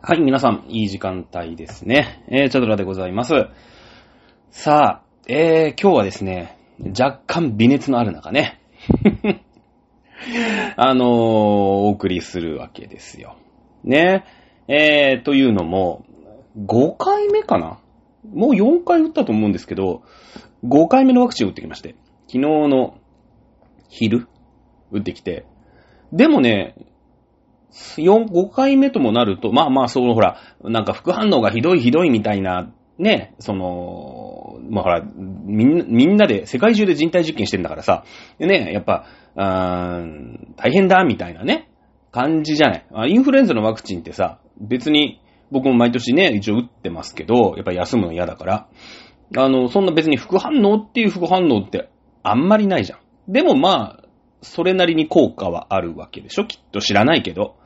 はい、皆さん、いい時間帯ですね。えー、チャドラでございます。さあ、えー、今日はですね、若干微熱のある中ね、あのー、お送りするわけですよ。ね。えー、というのも、5回目かな？もう4回打ったと思うんですけど、5回目のワクチンを打ってきまして、昨日の昼、打ってきて、でもね、4、5回目ともなると、まあまあ、そう、ほら、なんか副反応がひどいひどいみたいな、ね、その、まあほら、みんな、みんなで、世界中で人体実験してんだからさ、ね、やっぱ、あーん大変だ、みたいなね、感じじゃない。インフルエンザのワクチンってさ、別に、僕も毎年ね、一応打ってますけど、やっぱ休むの嫌だから、あの、そんな別に副反応っていう副反応ってあんまりないじゃん。でもまあ、それなりに効果はあるわけでしょ？きっと知らないけど。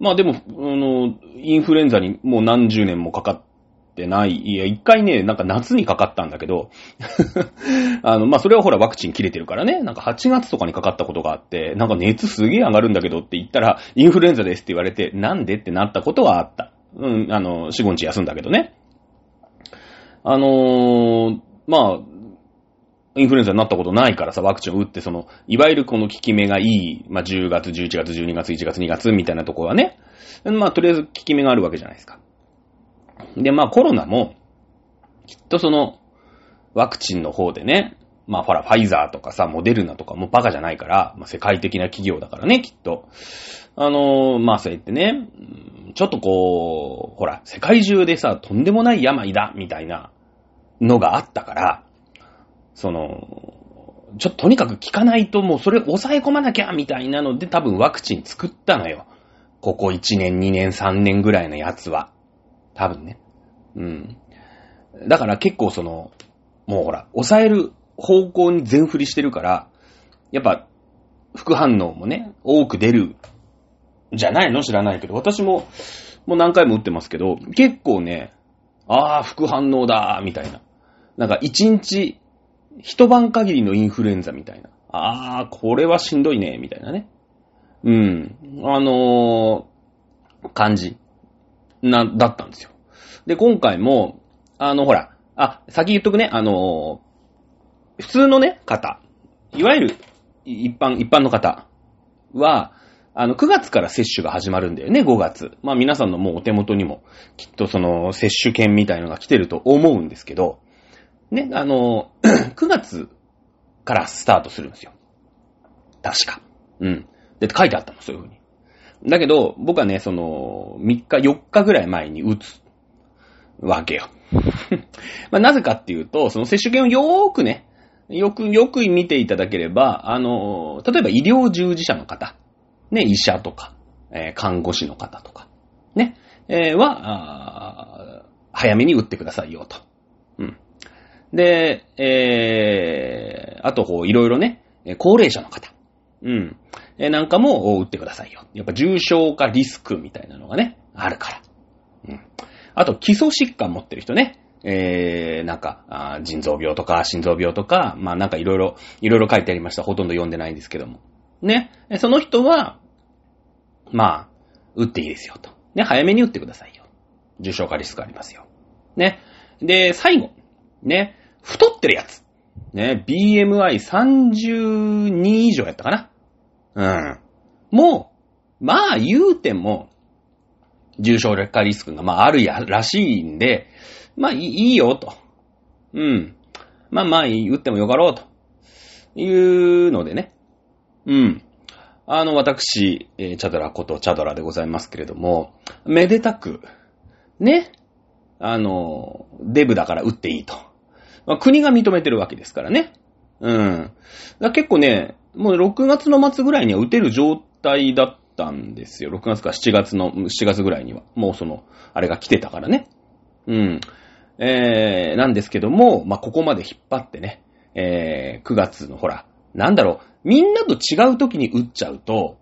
まあでも、あの、インフルエンザにもう何十年もかかってない。いや、一回ね、なんか夏にかかったんだけど、あの、まあそれはほらワクチン切れてるからね、なんか8月とかにかかったことがあって、なんか熱すげえ上がるんだけどって言ったら、インフルエンザですって言われて、なんでってなったことはあった。うん、あの、4、5日休んだけどね。あのー、まあ、インフルエンザになったことないからさ、ワクチンを打って、その、いわゆるこの効き目がいい、まあ、10月、11月、12月、1月、2月みたいなところはね、まあ、とりあえず効き目があるわけじゃないですか。で、まあ、コロナも、きっとその、ワクチンの方でね、まあ、ほら、ファイザーとかさ、モデルナとかもバカじゃないから、まあ、世界的な企業だからね、きっと。あのー、まあ、そう言ってね、ちょっとこう、ほら、世界中でさ、とんでもない病だ、みたいなのがあったから、その、ちょっととにかく効かないともうそれ抑え込まなきゃみたいなので多分ワクチン作ったのよ。ここ1年、2年、3年ぐらいのやつは。多分ね。うん。だから結構その、もうほら、抑える方向に全振りしてるから、やっぱ、副反応もね、多く出る、じゃないの？知らないけど、私も、もう何回も打ってますけど、結構ね、ああ、副反応だ、みたいな。なんか一日一晩限りのインフルエンザみたいな。あー、これはしんどいね、みたいなね。うん。あのー、感じ。な、だったんですよ。で、今回も、あの、ほら、あ、先言っとくね、あのー、普通のね、方、いわゆる、一般、一般の方は、あの、9月から接種が始まるんだよね、5月。まあ皆さんのもうお手元にも、きっとその、接種券みたいのが来てると思うんですけど、ね、あの、9月からスタートするんですよ。確か。うん。で、書いてあったの、そういうふうに。だけど、僕はね、その、3日、4日ぐらい前に打つわけよ。まあ、なぜかっていうと、その接種券をよーくね、よく、よく見ていただければ、あの、例えば医療従事者の方、ね、医者とか、えー、看護師の方とか、ね、えー、は、早めに打ってくださいよと。うん。で、えー、あと、こう、いろいろね、高齢者の方。うん。えなんかも打ってくださいよ。やっぱ重症化リスクみたいなのがね、あるから。うん。あと、基礎疾患持ってる人ね。えー、なんかあ、腎臓病とか心臓病とか、まあなんかいろいろ、いろいろ書いてありました。ほとんど読んでないんですけども。ね。その人は、まあ、打っていいですよと。ね、早めに打ってくださいよ。重症化リスクありますよ。ね。で、最後。ね。太ってるやつ。ね、BMI32 以上やったかな。うん。もう、まあ言うても、重症劣化リスクがまああるや、らしいんで、まあいいよと。うん。まあまあ打ってもよかろうと。いうのでね。うん。あの、私、えー、チャドラことチャドラでございますけれども、めでたく、ね。あの、デブだから打っていいと。まあ、国が認めてるわけですからね。うん。だ結構ね、もう6月の末ぐらいには打てる状態だったんですよ。6月か7月の、7月ぐらいには。もうその、あれが来てたからね。うん。えー、なんですけども、まあ、ここまで引っ張ってね、えー、9月のほら、なんだろう、みんなと違う時に打っちゃうと、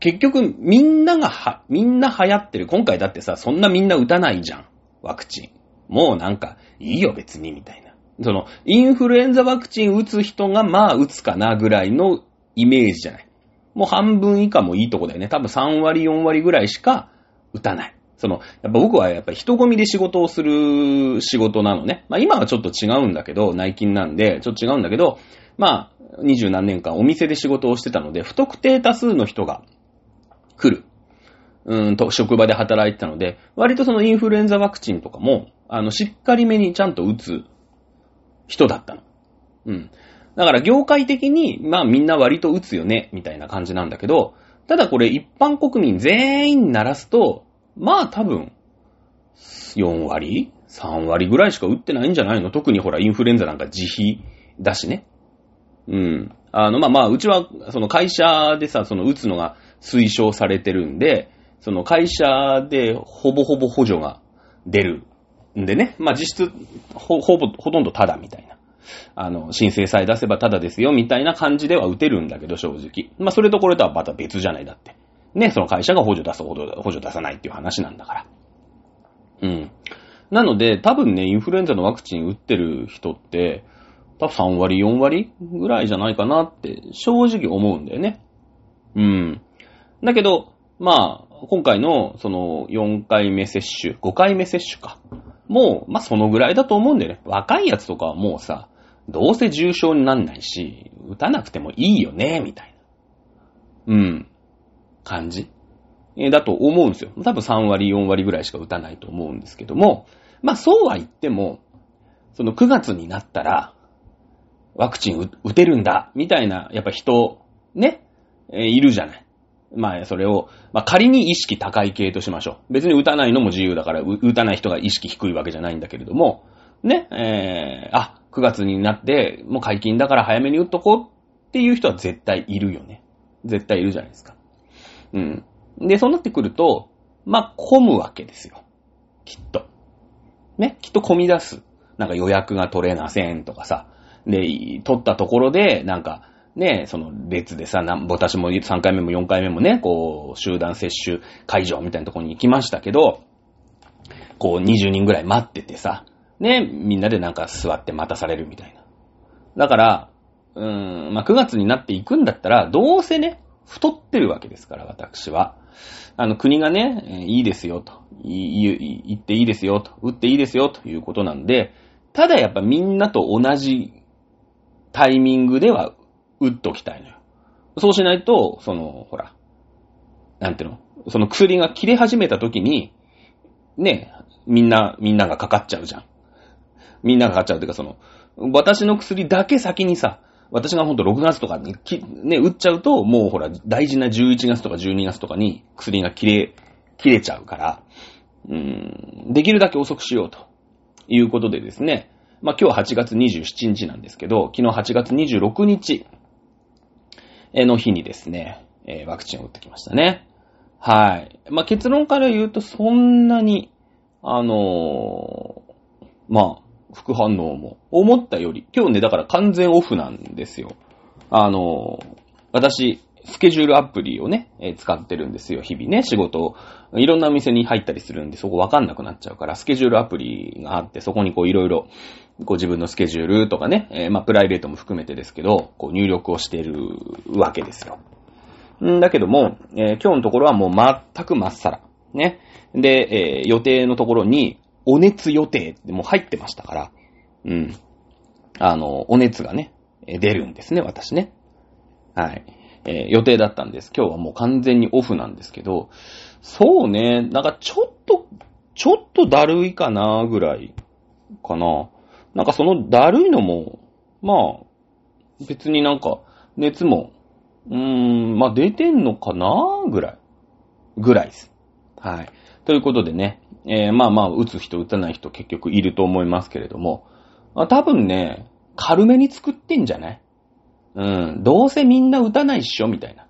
結局みんながは、みんな流行ってる。今回だってさ、そんなみんな打たないじゃん。ワクチン。もうなんか、いいよ別にみたいな。その、インフルエンザワクチン打つ人がまあ打つかなぐらいのイメージじゃない。もう半分以下もいいとこだよね。多分3割4割ぐらいしか打たない。その、やっぱ僕はやっぱ人混みで仕事をする仕事なのね。まあ今はちょっと違うんだけど、内勤なんで、ちょっと違うんだけど、まあ、二十何年間お店で仕事をしてたので、不特定多数の人が来る。うんと、職場で働いてたので、割とそのインフルエンザワクチンとかも、あの、しっかりめにちゃんと打つ人だったの。うん。だから業界的に、まあみんな割と打つよね、みたいな感じなんだけど、ただこれ一般国民全員にならすと、まあ多分、4割 ?3 割ぐらいしか打ってないんじゃないの？特にほら、インフルエンザなんか自費だしね。うん。あの、まあまあ、うちは、その会社でさ、その打つのが推奨されてるんで、その会社でほぼほぼ補助が出るでね、まあ実質、ほ、ほぼ、ほとんどタダみたいな。あの、申請さえ出せばタダですよ、みたいな感じでは打てるんだけど、正直。まあそれとこれとはまた別じゃない、だって。ね、その会社が補助出すほど、補助出さないっていう話なんだから。うん。なので、多分ね、インフルエンザのワクチン打ってる人って、多分3割、4割ぐらいじゃないかなって正直思うんだよね。うん。だけど、まあ、今回のその4回目接種、5回目接種か。もう、まあそのぐらいだと思うんだよね。若いやつとかはもうさ、どうせ重症になんないし、打たなくてもいいよね、みたいな。うん。感じ。えだと思うんですよ。多分3割、4割ぐらいしか打たないと思うんですけども、まあそうは言っても、その9月になったら、ワクチン打てるんだ、みたいな、やっぱ人、ね、え、いるじゃない。まあ、それを、まあ、仮に意識高い系としましょう。別に打たないのも自由だから、打たない人が意識低いわけじゃないんだけれども、ね、えー、あ、9月になって、もう解禁だから早めに打っとこうっていう人は絶対いるよね。絶対いるじゃないですか。うん。で、そうなってくると、まあ、混むわけですよ。きっと。ね、きっと混み出す。なんか予約が取れませんとかさ、で、取ったところで、なんか、ね、その列でさ、私も3回目も4回目もね、こう、集団接種会場みたいなところに行きましたけど、こう20人ぐらい待っててさ、ね、みんなでなんか座って待たされるみたいな。だから、うーん、まあ、9月になっていくんだったら、どうせね、太ってるわけですから、私は。あの、国がね、いいですよと。言っていいですよと。打っていいですよということなんで、ただやっぱみんなと同じタイミングでは打っときたいのよ。そうしないと、その、ほら、なんていうの？その薬が切れ始めた時に、ね、みんな、みんながかかっちゃうじゃん。みんながかかっちゃうっていうか、その、私の薬だけ先にさ、私がほんと6月とかにき、ね、打っちゃうと、もうほら、大事な11月とか12月とかに薬が切れ、切れちゃうから、うーん、できるだけ遅くしようということでですね、まあ、今日8月27日なんですけど、昨日8月26日の日にですね、え、ワクチンを打ってきましたね。はい。まあ、結論から言うとそんなに、あのー、まあ、副反応も思ったより、今日ね、だから完全オフなんですよ。あのー、私、スケジュールアプリをね、えー、使ってるんですよ、日々ね、仕事を。いろんなお店に入ったりするんで、そこわかんなくなっちゃうから、スケジュールアプリがあって、そこにこういろいろ、こう自分のスケジュールとかね、えー、まあプライベートも含めてですけど、こう入力をしてるわけですよ。んだけども、えー、今日のところはもう全くまっさら。ね。で、えー、予定のところに、お熱予定ってもう入ってましたから、うん。あの、お熱がね、出るんですね、私ね。はい。えー、予定だったんです。今日はもう完全にオフなんですけど、そうね、なんかちょっと、ちょっとだるいかな、ぐらい、かな。なんかそのだるいのも、まあ、別になんか、熱も、うーん、まあ出てんのかなぐらい。ぐらいです。はい。ということでね、えー、まあまあ、打つ人、打たない人結局いると思いますけれども、まあ、多分ね、軽めに作ってんじゃない？うん、どうせみんな打たないっしょみたいな。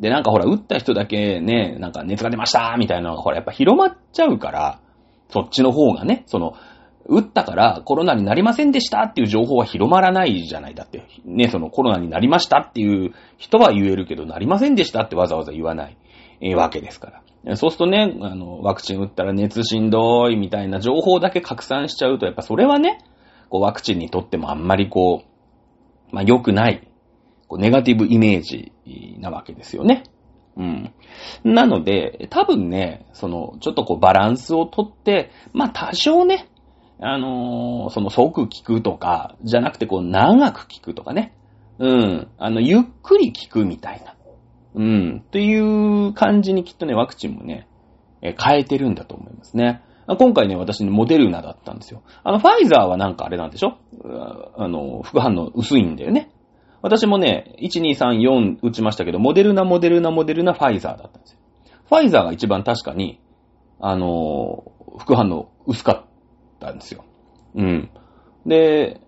で、なんかほら、打った人だけね、なんか熱が出ましたみたいなのがほら、やっぱ広まっちゃうから、そっちの方がね、その、打ったからコロナになりませんでしたっていう情報は広まらないじゃない。だって、ね、そのコロナになりましたっていう人は言えるけど、なりませんでしたってわざわざ言わない、わけですから。そうするとね、あの、ワクチン打ったら熱しんどいみたいな情報だけ拡散しちゃうと、やっぱそれはね、こうワクチンにとってもあんまりこう、まあ良くない、ネガティブイメージなわけですよね。うん。なので、多分ね、その、ちょっとこうバランスをとって、まあ多少ね、あのーその即聞くとか、じゃなくてこう長く聞くとかね。うん。あの、ゆっくり聞くみたいな。うん。っていう感じにきっとね、ワクチンもね、え変えてるんだと思いますね。今回ね、私ね、モデルナだったんですよ。あの、ファイザーはなんかあれなんでしょ？あの、副反応薄いんだよね。私もね、1、2、3、4打ちましたけど、モデルナ、モデルナ、モデルナ、ファイザーだったんですよ。ファイザーが一番確かに、あのー副反応薄かったんですよ。うん。で、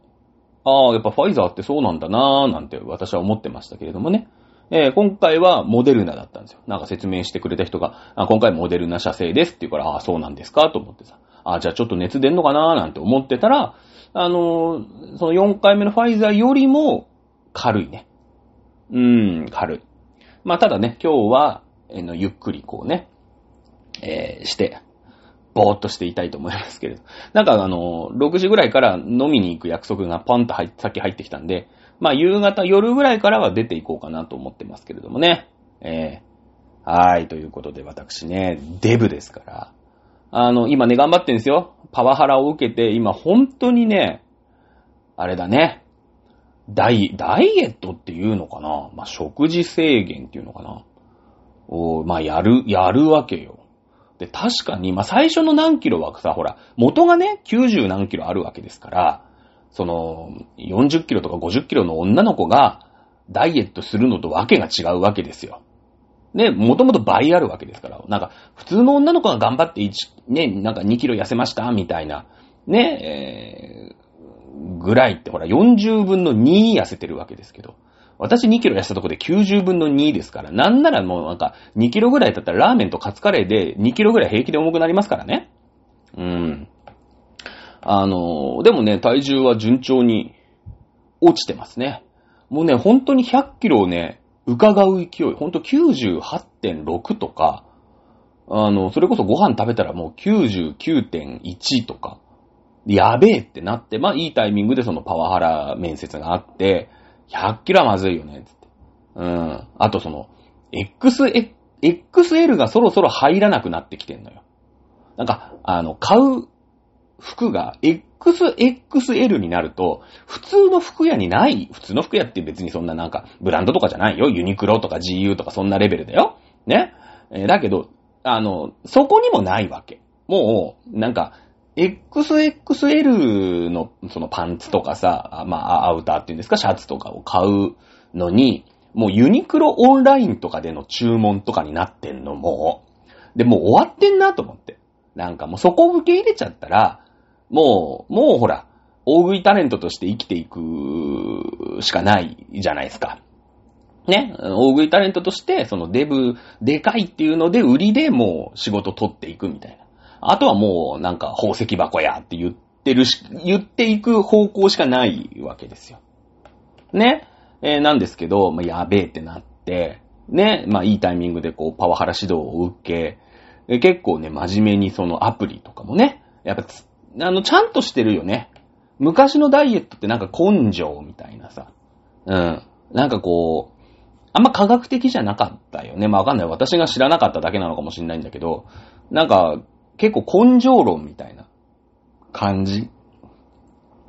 ああ、やっぱファイザーってそうなんだなーなんて私は思ってましたけれどもね。えー今回はモデルナだったんですよ。なんか説明してくれた人が、あ今回モデルナ社製ですって言うから、ああ、そうなんですか？と思ってさ。ああ、じゃあちょっと熱出んのかなーなんて思ってたら、あのーその4回目のファイザーよりも軽いね。うーん、軽い。まあ、ただね、今日は、えーの、ゆっくりこうね、えーして、ぼーっとしていたいと思いますけれど。なんかあの、6時ぐらいから飲みに行く約束がポンと入っさっき入ってきたんで、まあ夕方、夜ぐらいからは出ていこうかなと思ってますけれどもね。えー、はーい、ということで私ね、デブですから。あの、今ね、頑張ってんですよ。パワハラを受けて、今本当にね、あれだね。ダイ、ダイエットっていうのかな？まあ、食事制限っていうのかな？おまあ、やる、やるわけよ。で、確かに、まあ、最初の何キロはさ、ほら、元がね、90何キロあるわけですから、その、40キロとか50キロの女の子が、ダイエットするのとわけが違うわけですよ。ね、もともと倍あるわけですから。なんか、普通の女の子が頑張って1、ね、なんか2キロ痩せました？みたいな、ね、えぐらいってほら、40分の2痩せてるわけですけど。私2キロ痩せたとこで90分の2ですから、なんならもうなんか2キロぐらいだったらラーメンとカツカレーで2キロぐらい平気で重くなりますからね。うん。あの、でもね、体重は順調に落ちてますね。もうね、本当に100キロをね、伺う勢い、本当98.6とか、あの、それこそご飯食べたらもう99.1とか、やべえってなって、まあいいタイミングでそのパワハラ面接があって、100キロはまずいよね、つって。うん。あとその、X、XL がそろそろ入らなくなってきてんのよ。なんか、あの、買う服が XXL になると、普通の服屋にない、普通の服屋って別にそんななんか、ブランドとかじゃないよ。ユニクロとか GU とかそんなレベルだよ。ね。えーだけど、あの、そこにもないわけ。もう、なんか、XXL のそのパンツとかさ、まあ、アウターっていうんですか、シャツとかを買うのに、もうユニクロオンラインとかでの注文とかになってんのも、で、もう終わってんなと思って。なんかもうそこを受け入れちゃったら、もう、もうほら、大食いタレントとして生きていくしかないじゃないですか。ね、大食いタレントとして、そのデブ、でかいっていうので、売りでもう仕事取っていくみたいな。あとはもう、なんか宝石箱やって言ってるし、言っていく方向しかないわけですよ。ね。えーなんですけど、まあ、やべえってなって、ね。まあ、いいタイミングでこう、パワハラ指導を受け、結構ね、真面目にそのアプリとかもね、やっぱ、あの、ちゃんとしてるよね。昔のダイエットってなんか根性みたいなさ。うん。なんかこう、あんま科学的じゃなかったよね。まあわかんない。私が知らなかっただけなのかもしれないんだけど、なんか結構根性論みたいな感じ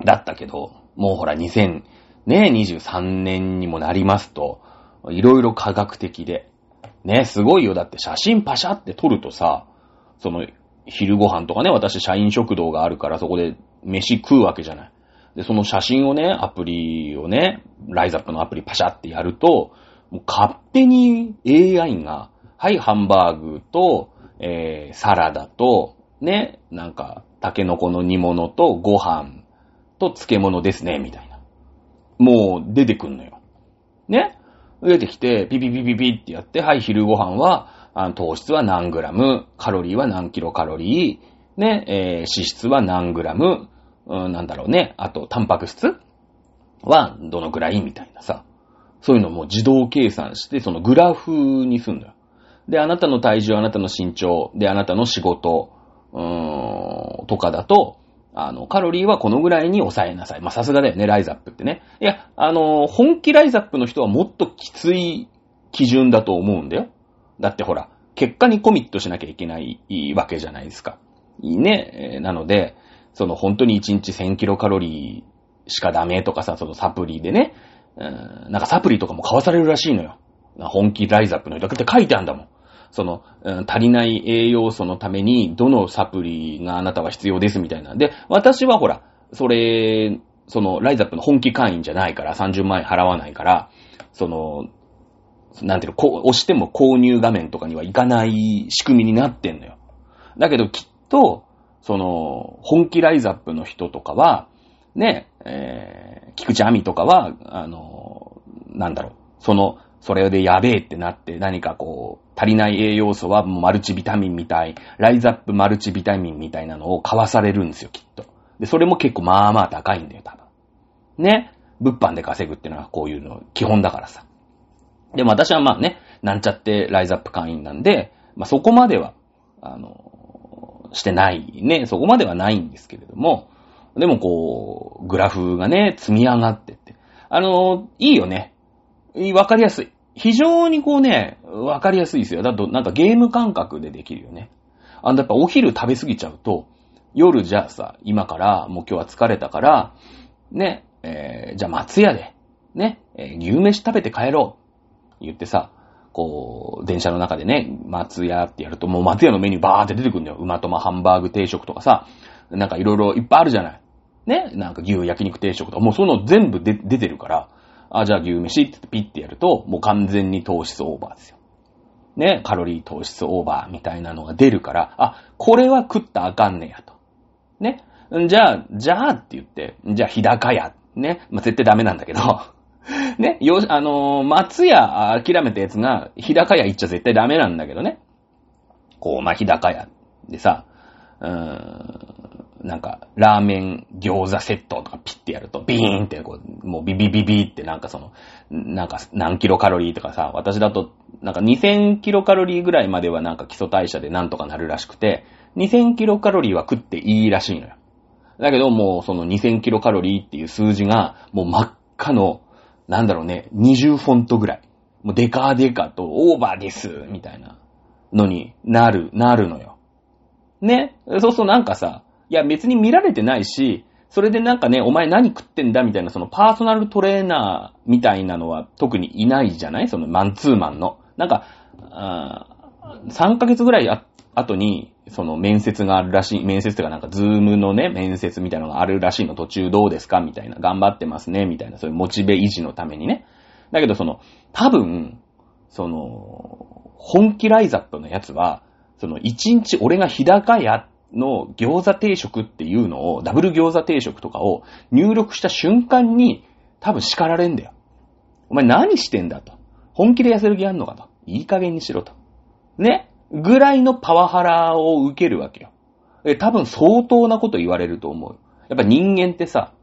だったけど、もうほら2000、ね、23年にもなりますと、いろいろ科学的で、ね、すごいよ。だって写真パシャって撮るとさ、その、昼ご飯とかね、私社員食堂があるからそこで飯食うわけじゃない。で、その写真をね、アプリをね、ライザップのアプリパシャってやると、もう勝手に AI が、はい、ハンバーグと、えー、サラダと、ね、なんか、タケノコの煮物とご飯と漬物ですね、みたいな。もう出てくんのよ。ね？出てきて、ピピピピピってやって、はい、昼ご飯は、あの糖質は何グラム、カロリーは何キロカロリー、ね、えー脂質は何グラム、うん、なんだろうね、あと、タンパク質はどのくらい？みたいなさ。そういうのも自動計算して、そのグラフにすんだよ。で、あなたの体重、あなたの身長、で、あなたの仕事、うーん、とかだと、あの、カロリーはこのぐらいに抑えなさい。まあ、さすがだよね、ライザップってね。いや、あの、本気ライザップの人はもっときつい基準だと思うんだよ。だってほら、結果にコミットしなきゃいけないわけじゃないですか。いいね。なので、その本当に1日1000キロカロリーしかダメとかさ、そのサプリでね、うん、なんかサプリとかも買わされるらしいのよ。本気ライザップの人だって書いてあんだもん。その、うん、足りない栄養素のために、どのサプリがあなたは必要ですみたいな。で、私はほら、それ、その、ライザップの本気会員じゃないから、30万円払わないから、その、なんていうの、こう、押しても購入画面とかにはいかない仕組みになってんのよ。だけど、きっと、その、本気ライザップの人とかは、ね、えー、菊池亜美とかは、あの、なんだろう、その、それでやべえってなって何かこう、足りない栄養素はマルチビタミンみたい、ライザップマルチビタミンみたいなのを買わされるんですよ、きっと。で、それも結構まあまあ高いんだよ、多分。ね。物販で稼ぐってのはこういうの基本だからさ。でも私はまあね、なんちゃってライズアップ会員なんで、まあそこまでは、あの、してないね、そこまではないんですけれども、でもこう、グラフがね、積み上がってって。あの、いいよね。わかりやすい。非常にこうね、わかりやすいですよ。だとなんかゲーム感覚でできるよね。あの、やっぱお昼食べ過ぎちゃうと、夜じゃあさ、今からもう今日は疲れたから、ね、えー、じゃあ松屋で、ね、えー、牛飯食べて帰ろう。言ってさ、こう、電車の中でね、松屋ってやると、もう松屋のメニューバーって出てくるんだよ。馬とまハンバーグ定食とかさ、なんかいろいろいっぱいあるじゃない。ね、なんか牛焼肉定食とか、もうその全部で出てるから、あ、じゃあ牛飯ってピッてやると、もう完全に糖質オーバーですよ。ね、カロリー糖質オーバーみたいなのが出るから、あ、これは食ったあかんねやと。ね。じゃあ、じゃあって言って、じゃあ日高屋。ね。まあ、絶対ダメなんだけど。ね。よし、あのー、松屋諦めたやつが、日高屋行っちゃ絶対ダメなんだけどね。こう、まあ、日高屋でさ、うーん、なんか、ラーメン餃子セットとかピッてやると、ビーンってこう、もうビビビビってなんかその、なんか何キロカロリーとかさ、私だと、なんか2000キロカロリーぐらいまではなんか基礎代謝でなんとかなるらしくて、2000キロカロリーは食っていいらしいのよ。だけどもうその2000キロカロリーっていう数字がもう真っ赤の、なんだろうね、20フォントぐらい。もうデカデカとオーバーです、みたいなのになる、なるのよ。ね？そうそうなんかさ、いや別に見られてないし、それでなんかね、お前何食ってんだみたいな、そのパーソナルトレーナーみたいなのは特にいないじゃない？そのマンツーマンの。なんか、あ3ヶ月ぐらいあ後に、その面接があるらしい、面接とかなんかズームのね、面接みたいなのがあるらしいの。途中どうですか？みたいな、頑張ってますね？みたいな、そういうモチベ維持のためにね。だけどその、多分、その、本気ライザップのやつは、その一日俺が日高屋の餃子定食っていうのを、ダブル餃子定食とかを入力した瞬間に多分叱られんだよ。お前何してんだと。本気で痩せる気あんのかと。いい加減にしろと。ねぐらいのパワハラを受けるわけよ。え、多分相当なこと言われると思う。やっぱ人間ってさ、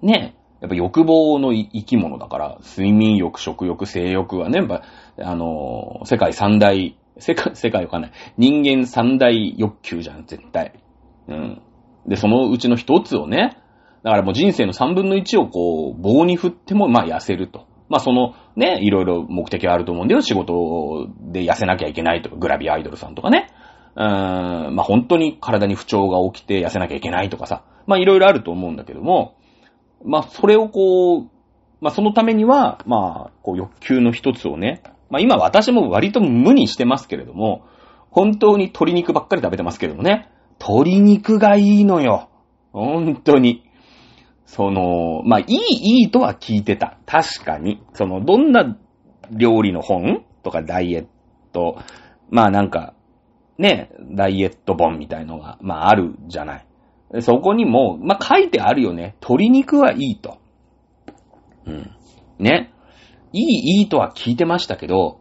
ね、やっぱ欲望の生き物だから、睡眠欲、食欲、性欲はね、やっぱ、あのー、世界三大、世界、世界わかんない。人間三大欲求じゃん、絶対。うん。で、そのうちの一つをね、だからもう人生の三分の一をこう、棒に振っても、まあ痩せると。まあそのね、いろいろ目的はあると思うんだよ。仕事で痩せなきゃいけないとか、グラビアアイドルさんとかね。うーん、まあ本当に体に不調が起きて痩せなきゃいけないとかさ。まあいろいろあると思うんだけども、まあそれをこう、まあそのためには、まあ、こう欲求の一つをね、まあ今私も割と無にしてますけれども、本当に鶏肉ばっかり食べてますけれどもね、鶏肉がいいのよ。本当に。その、まあ、いい、いいとは聞いてた。確かに。その、どんな料理の本とかダイエット、まあなんか、ね、ダイエット本みたいのが、まああるじゃない。そこにも、まあ書いてあるよね。鶏肉はいいと。うん。ね。いい、いいとは聞いてましたけど、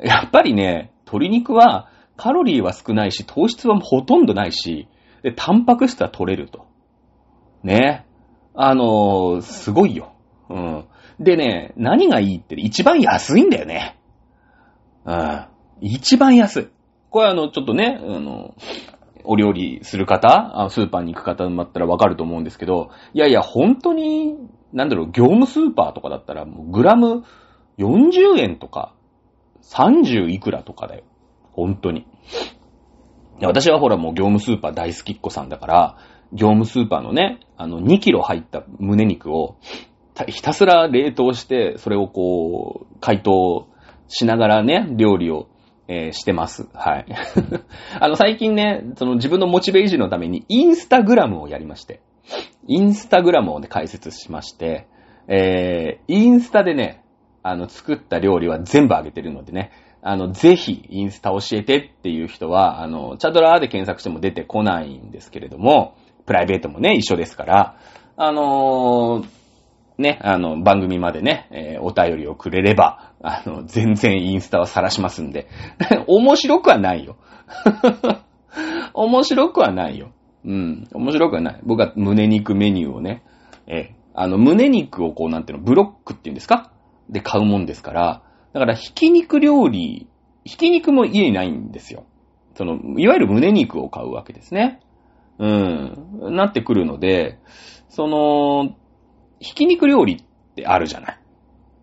やっぱりね、鶏肉はカロリーは少ないし、糖質はほとんどないし、で、タンパク質は取れると。ね。あのー、すごいよ。うん。でね、何がいいって一番安いんだよね。うん。一番安い。これあの、ちょっとね、あの、お料理する方、スーパーに行く方だったらわかると思うんですけど、いやいや、本当に、なんだろう、業務スーパーとかだったら、もうグラム40円とか、30いくらとかだよ。本当に。私はほらもう業務スーパー大好きっ子さんだから、業務スーパーのね、あの2キロ入った胸肉をひたすら冷凍して、それをこう、解凍しながらね、料理を、えー、してます。はい。あの、最近ね、その自分のモチベージのためにインスタグラムをやりまして、インスタグラムをね、解説しまして、えー、インスタでね、あの、作った料理は全部あげてるのでね、あの、ぜひ、インスタ教えてっていう人は、あの、チャドラーで検索しても出てこないんですけれども、プライベートもね、一緒ですから、あのー、ね、あの、番組までね、えー、お便りをくれれば、あの、全然インスタは晒しますんで。面白くはないよ。面白くはないよ。うん、面白くはない。僕は胸肉メニューをね、えー、あの、胸肉をこう、なんていうの、ブロックっていうんですか？で買うもんですから、だから、ひき肉料理、ひき肉も家にないんですよ。その、いわゆる胸肉を買うわけですね。うん、なってくるので、その、ひき肉料理ってあるじゃない。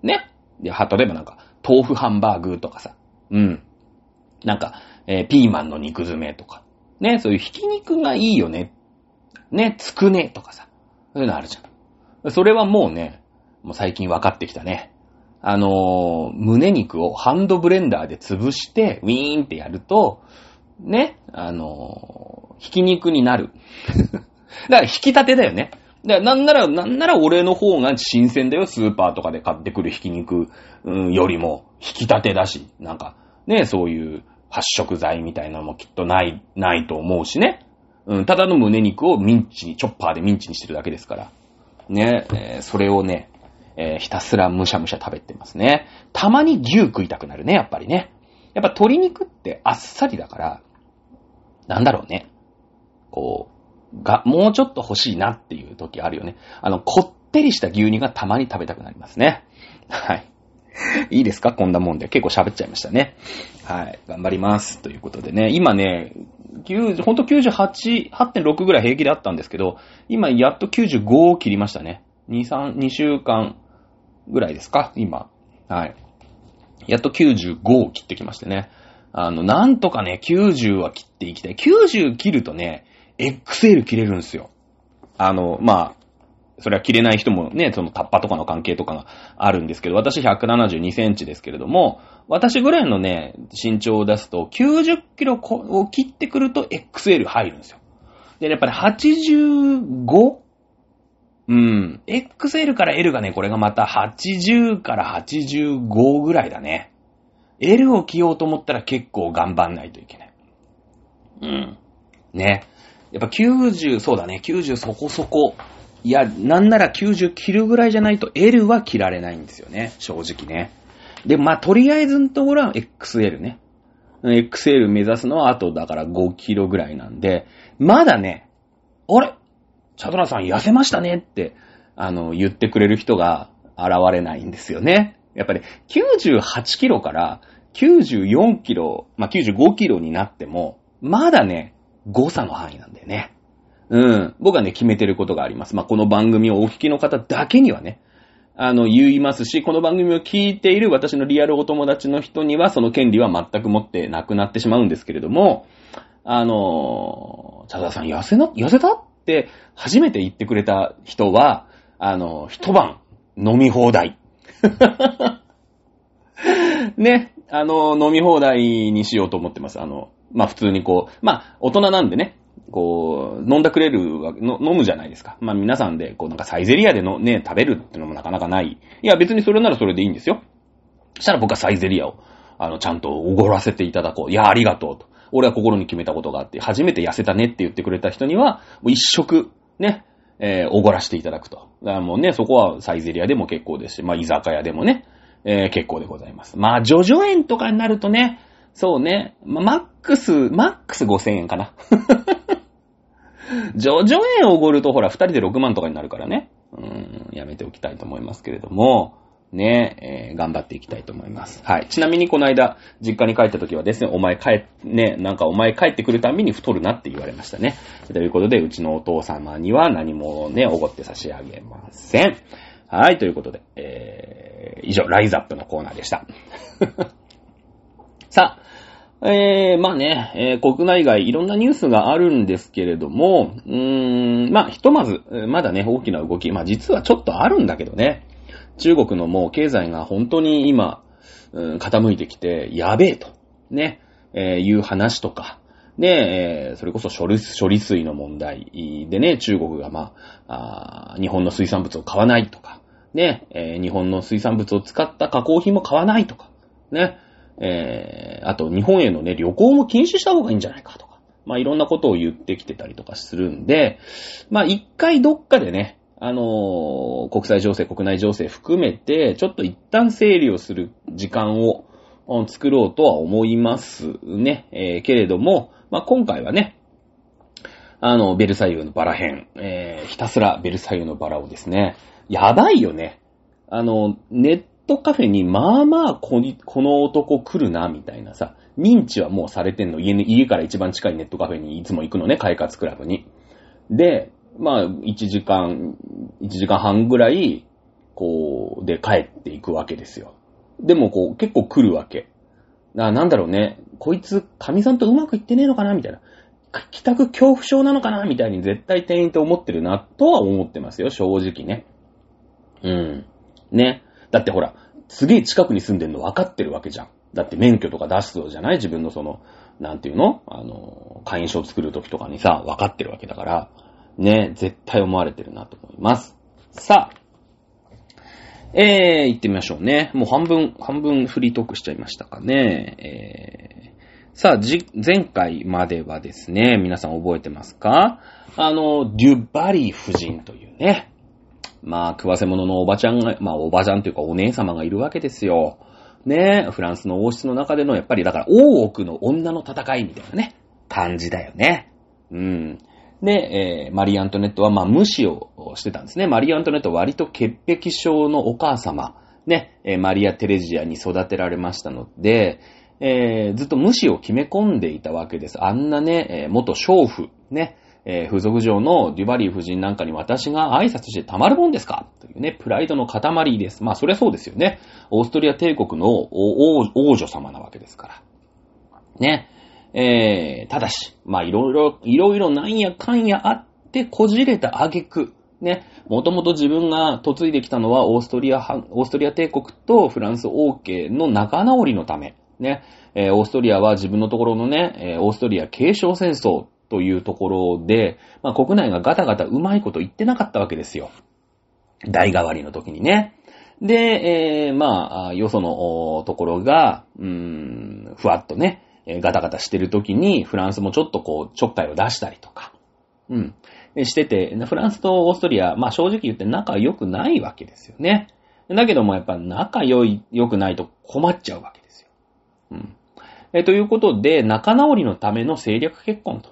ね。で、は、例えばなんか、豆腐ハンバーグとかさ。うん。なんか、えー、ピーマンの肉詰めとか。ね、そういうひき肉がいいよね。ね、つくねとかさ。そういうのあるじゃん。それはもうね、もう最近分かってきたね。あのー、胸肉をハンドブレンダーで潰して、ウィーンってやると、ね、あのー、ひき肉になる。だから引き立てだよね。だからなんなら、なんなら俺の方が新鮮だよ、スーパーとかで買ってくるひき肉、うん、よりも、引き立てだし、なんか、ね、そういう発色剤みたいなのもきっとない、ないと思うしね。うん、ただの胸肉をミンチに、チョッパーでミンチにしてるだけですから。ね、えー、それをね、えー、ひたすらむしゃむしゃ食べてますね。たまに牛食いたくなるね、やっぱりね。やっぱ鶏肉ってあっさりだから、なんだろうね。こう、が、もうちょっと欲しいなっていう時あるよね。あの、こってりした牛乳がたまに食べたくなりますね。はい。いいですか？こんなもんで。結構喋っちゃいましたね。はい。頑張ります。ということでね。今ね、9ほんと98、8.6ぐらい平気であったんですけど、今やっと95を切りましたね。2、3、2週間ぐらいですか？今。はい。やっと95を切ってきましてね。あの、なんとかね、90は切っていきたい。90切るとね、XL 切れるんですよ。あの、まあ、それは切れない人もね、そのタッパとかの関係とかがあるんですけど、私172センチですけれども、私ぐらいのね、身長を出すと90キロを切ってくると XL 入るんですよ。で、やっぱり 85? うん。XL から L がね、これがまた80から85ぐらいだね。L を着ようと思ったら結構頑張んないといけない。うん。ね。やっぱ90、そうだね、90そこそこ。いや、なんなら90切るぐらいじゃないと L は切られないんですよね。正直ね。で、まあ、とりあえずのところは XL ね。XL 目指すのはあとだから5キロぐらいなんで、まだね、あれチャドラさん痩せましたねって、あの、言ってくれる人が現れないんですよね。やっぱり98キロから94キロ、まあ、95キロになっても、まだね、誤差の範囲なんだよね。うん。僕はね、決めてることがあります。まあ、この番組をお聞きの方だけにはね、あの、言いますし、この番組を聞いている私のリアルお友達の人には、その権利は全く持ってなくなってしまうんですけれども、あの、チャダさん痩せな、痩せた初めて言ってくれた人は、あの、一晩飲み放題。ね、あの、飲み放題にしようと思ってます。あの、まあ普通にこう、まあ大人なんでね、こう、飲んだくれるわけ、飲むじゃないですか。まあ皆さんで、こうなんかサイゼリアでのね、食べるってのもなかなかない。いや別にそれならそれでいいんですよ。したら僕はサイゼリアを、あの、ちゃんとおごらせていただこう。いや、ありがとうと。俺は心に決めたことがあって、初めて痩せたねって言ってくれた人には、もう一食、ね、えー、おごらせていただくと。だからもうね、そこはサイゼリアでも結構ですし、まあ居酒屋でもね、えー、結構でございます。まあ、ジョジョ園とかになるとね、そうね。まあ、マックス、マックス5000円かな。ジョジョ円おごるとほら、二人で6万とかになるからね。うん、やめておきたいと思いますけれども、ね、えー、頑張っていきたいと思います。はい。ちなみにこの間、実家に帰った時はですね、お前帰、ね、なんかお前帰ってくるたびに太るなって言われましたね。ということで、うちのお父様には何もね、おごって差し上げません。はい、ということで、えー、以上、ライズアップのコーナーでした。さあ、えー、まあね、えー、国内外いろんなニュースがあるんですけれども、うーん、まあ、ひとまず、まだね、大きな動き、まあ実はちょっとあるんだけどね、中国のもう経済が本当に今、うん、傾いてきて、やべえと、ね、えー、いう話とか、で、えー、それこそ処理処理水の問題。でね、中国がまあ、あ日本の水産物を買わないとか、ね、えー、日本の水産物を使った加工品も買わないとか、ね、えー、あと日本へのね、旅行も禁止した方がいいんじゃないかとか、まあいろんなことを言ってきてたりとかするんで、まあ一回どっかでね、あの、国際情勢、国内情勢含めて、ちょっと一旦整理をする時間を作ろうとは思いますね。えー、けれども、まあ、今回はね、あの、ベルサイユのバラ編、えー、ひたすらベルサイユのバラをですね、やばいよね。あの、ネットカフェにまあまあこの男来るな、みたいなさ、認知はもうされてんの。家家から一番近いネットカフェにいつも行くのね、快活クラブに。で、まあ、1時間、1時間半ぐらい、こう、で帰っていくわけですよ。でもこう、結構来るわけ。な、なんだろうね。こいつ、神さんとうまくいってねえのかなみたいな。帰宅恐怖症なのかなみたいに絶対店員って思ってるな、とは思ってますよ、正直ね。うん。ね。だってほら、すげえ近くに住んでるの分かってるわけじゃん。だって免許とか出すじゃない？自分のその、なんていうの？あの、会員証作るときとかにさ、分かってるわけだから、ね、絶対思われてるなと思います。さあ、えー、行ってみましょうね。もう半分、半分フリートークしちゃいましたかね。えー、さあ、じ、前回まではですね、皆さん覚えてますか？あの、デュバリー夫人というね、まあ、食わせ者のおばちゃんが、まあ、おばちゃんというかお姉様がいるわけですよ。ねフランスの王室の中での、やっぱりだから、大奥の女の戦いみたいなね、感じだよね。うん。で、えー、マリー・アントネットは、まあ、無視をしてたんですね。マリー・アントネットは割と潔癖症のお母様、ね、えー、マリア・テレジアに育てられましたので、えー、ずっと無視を決め込んでいたわけです。あんなね、えー、元娼婦、ね、えー、風俗上のデュバリー夫人なんかに私が挨拶してたまるもんですか？というね、プライドの塊です。まあ、そりゃそうですよね。オーストリア帝国の王女様なわけですから。ね。えー、ただし、まあ、いろいろ、いろいろなんやかんやあって、こじれた挙句、ね、もともと自分が嫁いできたのはオーストリア、オーストリア帝国とフランス王家の仲直りのため、ね、えー、オーストリアは自分のところのね、えー、オーストリア継承戦争というところで、まあ、国内がガタガタうまいこと言ってなかったわけですよ。代替わりの時にね。で、えー、まあ、よそのところが、うーん、ふわっとね、ガタガタしてる時に、フランスもちょっとこう、ちょっかいを出したりとか、うん、してて、フランスとオーストリア、まあ正直言って仲良くないわけですよね。だけどもやっぱ仲良い、良くないと困っちゃうわけですよ。うん。えということで、仲直りのための政略結婚と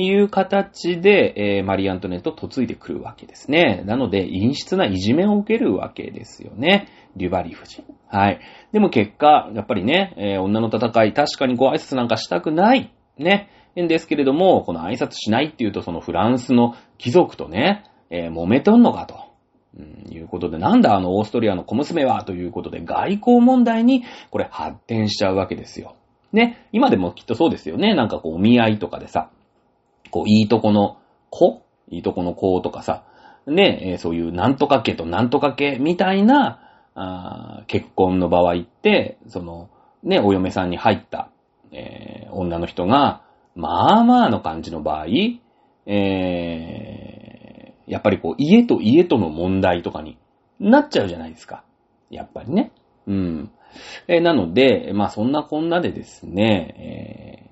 いう形で、えー、マリー・アントネット嫁いでくるわけですね。なので、陰湿ないじめを受けるわけですよね。デュバリー夫人。はい。でも結果、やっぱりね、えー、女の戦い、確かにご挨拶なんかしたくない。ね。んですけれども、この挨拶しないっていうと、そのフランスの貴族とね、えー、揉めとんのかと。うん、いうことで、なんだあのオーストリアの小娘はということで、外交問題にこれ発展しちゃうわけですよ。ね。今でもきっとそうですよね。なんかこう、お見合いとかでさ、こう、いいとこの子いいとこの子とかさ、ね、え、そういうなんとか家となんとか家みたいな、あ結婚の場合って、その、ね、お嫁さんに入った、えー、女の人が、まあまあの感じの場合、えー、やっぱりこう、家と家との問題とかになっちゃうじゃないですか。やっぱりね。うん。えー、なので、まあそんなこんなでですね、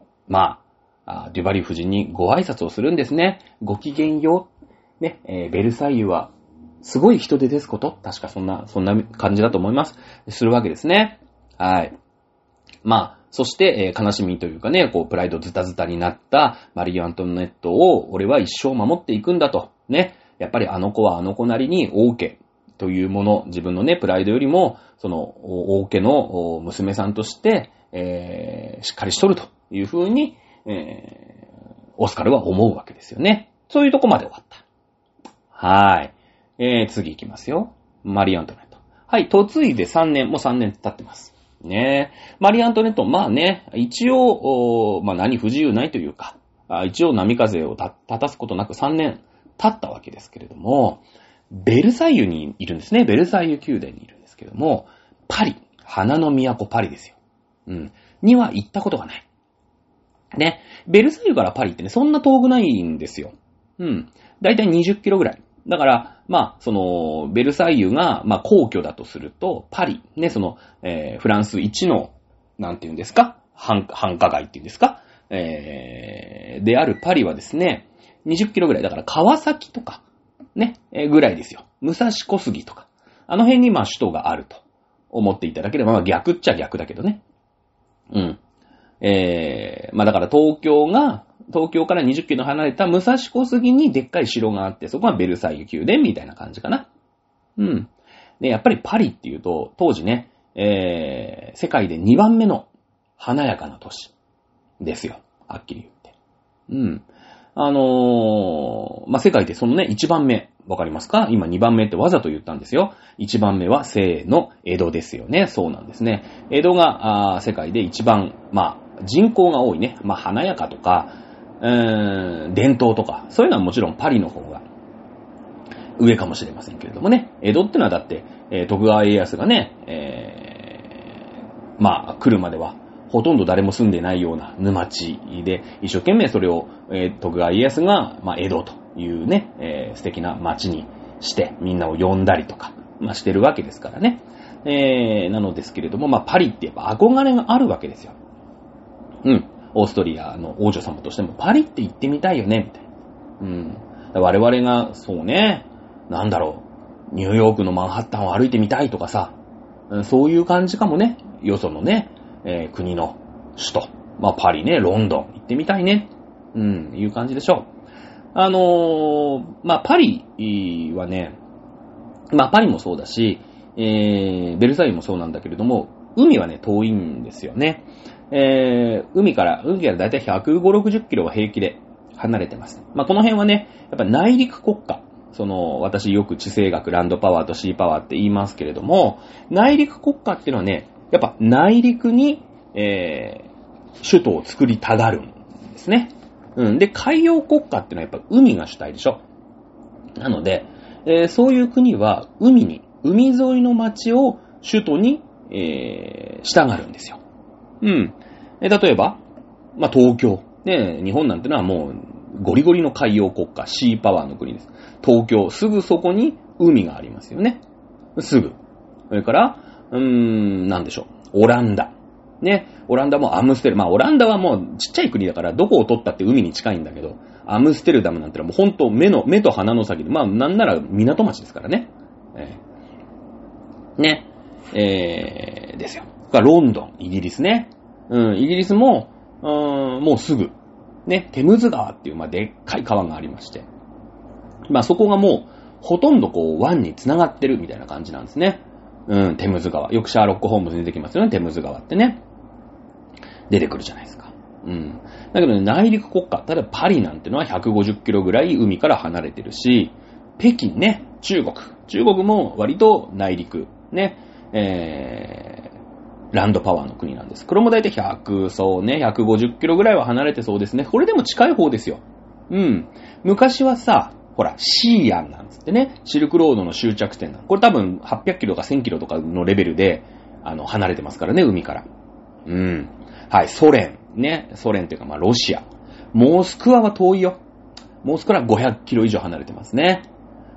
えー、まあ、デュバリー夫人にご挨拶をするんですね。ごきげんよう。ね、えー、ベルサイユは、すごい人手ですこと？確かそんな、そんな感じだと思います。するわけですね。はい。まあ、そして、えー、悲しみというかね、こう、プライドズタズタになったマリー・アントネットを、俺は一生守っていくんだと。ね。やっぱりあの子はあの子なりに王家というもの、自分のね、プライドよりも、その、王家の娘さんとして、えー、しっかりしとるというふうに、えー、オスカルは思うわけですよね。そういうとこまで終わった。はい。えー、次行きますよ。マリ・アントネット。はい、嫁いで3年、もう3年経ってます。ねマリ・アントネット、まあね、一応、まあ何不自由ないというか、一応波風を立たすことなく3年経ったわけですけれども、ベルサイユにいるんですね。ベルサイユ宮殿にいるんですけども、パリ、花の都パリですよ。うん。には行ったことがない。ね。ベルサイユからパリってね、そんな遠くないんですよ。うん。だいたい20キロぐらい。だから、まあ、その、ベルサイユが、まあ、皇居だとすると、パリ、ね、その、えー、フランス一の、なんて言うんですか繁華街っていうんですかえー、であるパリはですね、20キロぐらい。だから川崎とか、ね、えー、ぐらいですよ。武蔵小杉とか。あの辺にまあ首都があると思っていただければ、まあ逆っちゃ逆だけどね。うん。えー、まあだから東京が、東京から20キロ離れた武蔵小杉にでっかい城があって、そこがベルサイユ宮殿みたいな感じかな。うん。で、やっぱりパリっていうと、当時ね、えー、世界で2番目の華やかな都市ですよ。はっきり言って。うん。あのー、まあ、世界でそのね、1番目、わかりますか？今2番目ってわざと言ったんですよ。1番目は、せーの、江戸ですよね。そうなんですね。江戸が、あ世界で一番、まあ、人口が多いね。まあ、華やかとか、うーん、伝統とか、そういうのはもちろんパリの方が上かもしれませんけれどもね。江戸ってのはだって、えー、徳川家康がね、えー、まあ、来るまでは、ほとんど誰も住んでないような沼地で、一生懸命それを、えー、徳川家康が、まあ、江戸というね、えー、素敵な街にして、みんなを呼んだりとか、まあ、してるわけですからね。えー、なのですけれども、まあ、パリってやっぱ憧れがあるわけですよ。うん。オーストリアの王女様としても、パリって行ってみたいよね、みたいな。うん。我々が、そうね、なんだろう、ニューヨークのマンハッタンを歩いてみたいとかさ、そういう感じかもね。よそのね、えー、国の首都。まあ、パリね、ロンドン行ってみたいね。うん、いう感じでしょう。あのー、まあ、パリはね、まあ、パリもそうだし、えー、ベルサイユもそうなんだけれども、海はね、遠いんですよね。えー、海から、海からだいたい150、60キロは平気で離れてます。まあ、この辺はね、やっぱ内陸国家。その、私よく地政学、ランドパワーとシーパワーって言いますけれども、内陸国家っていうのはね、やっぱ内陸に、えー、首都を作りたがるんですね。うん。で、海洋国家っていうのはやっぱ海が主体でしょ。なので、えー、そういう国は海に、海沿いの町を首都に、えー、従うんですよ。うん。え、例えば、まあ、東京。ね、日本なんてのはもう、ゴリゴリの海洋国家、シーパワーの国です。東京、すぐそこに海がありますよね。すぐ。それから、うーん、なんでしょう。オランダ。ね。オランダもアムステル。まあ、オランダはもうちっちゃい国だから、どこを取ったって海に近いんだけど、アムステルダムなんてのはもう本当目の、目と鼻の先で、まあ、なんなら港町ですからね。えー、ね。えー、ですよ。がロンドン、イギリスね。うん、イギリスも、うーん、もうすぐ、ね、テムズ川っていう、まあ、でっかい川がありまして。まあ、そこがもう、ほとんどこう、湾に繋がってるみたいな感じなんですね。うん、テムズ川。よくシャーロック・ホームズに出てきますよね、テムズ川ってね。出てくるじゃないですか。うん。だけどね、内陸国家、例えばパリなんてのは150キロぐらい海から離れてるし、北京ね、中国。中国も割と内陸、ね、えー、ランドパワーの国なんです。これもだいたい100、そうね、150キロぐらいは離れてそうですね。これでも近い方ですよ。うん。昔はさ、ほら、シーアンなんつってね、シルクロードの終着点これ多分800キロか1000キロとかのレベルで、あの、離れてますからね、海から。うん。はい、ソ連。ね、ソ連っていうか、まあ、ロシア。モスクワは遠いよ。モスクワは500キロ以上離れてますね。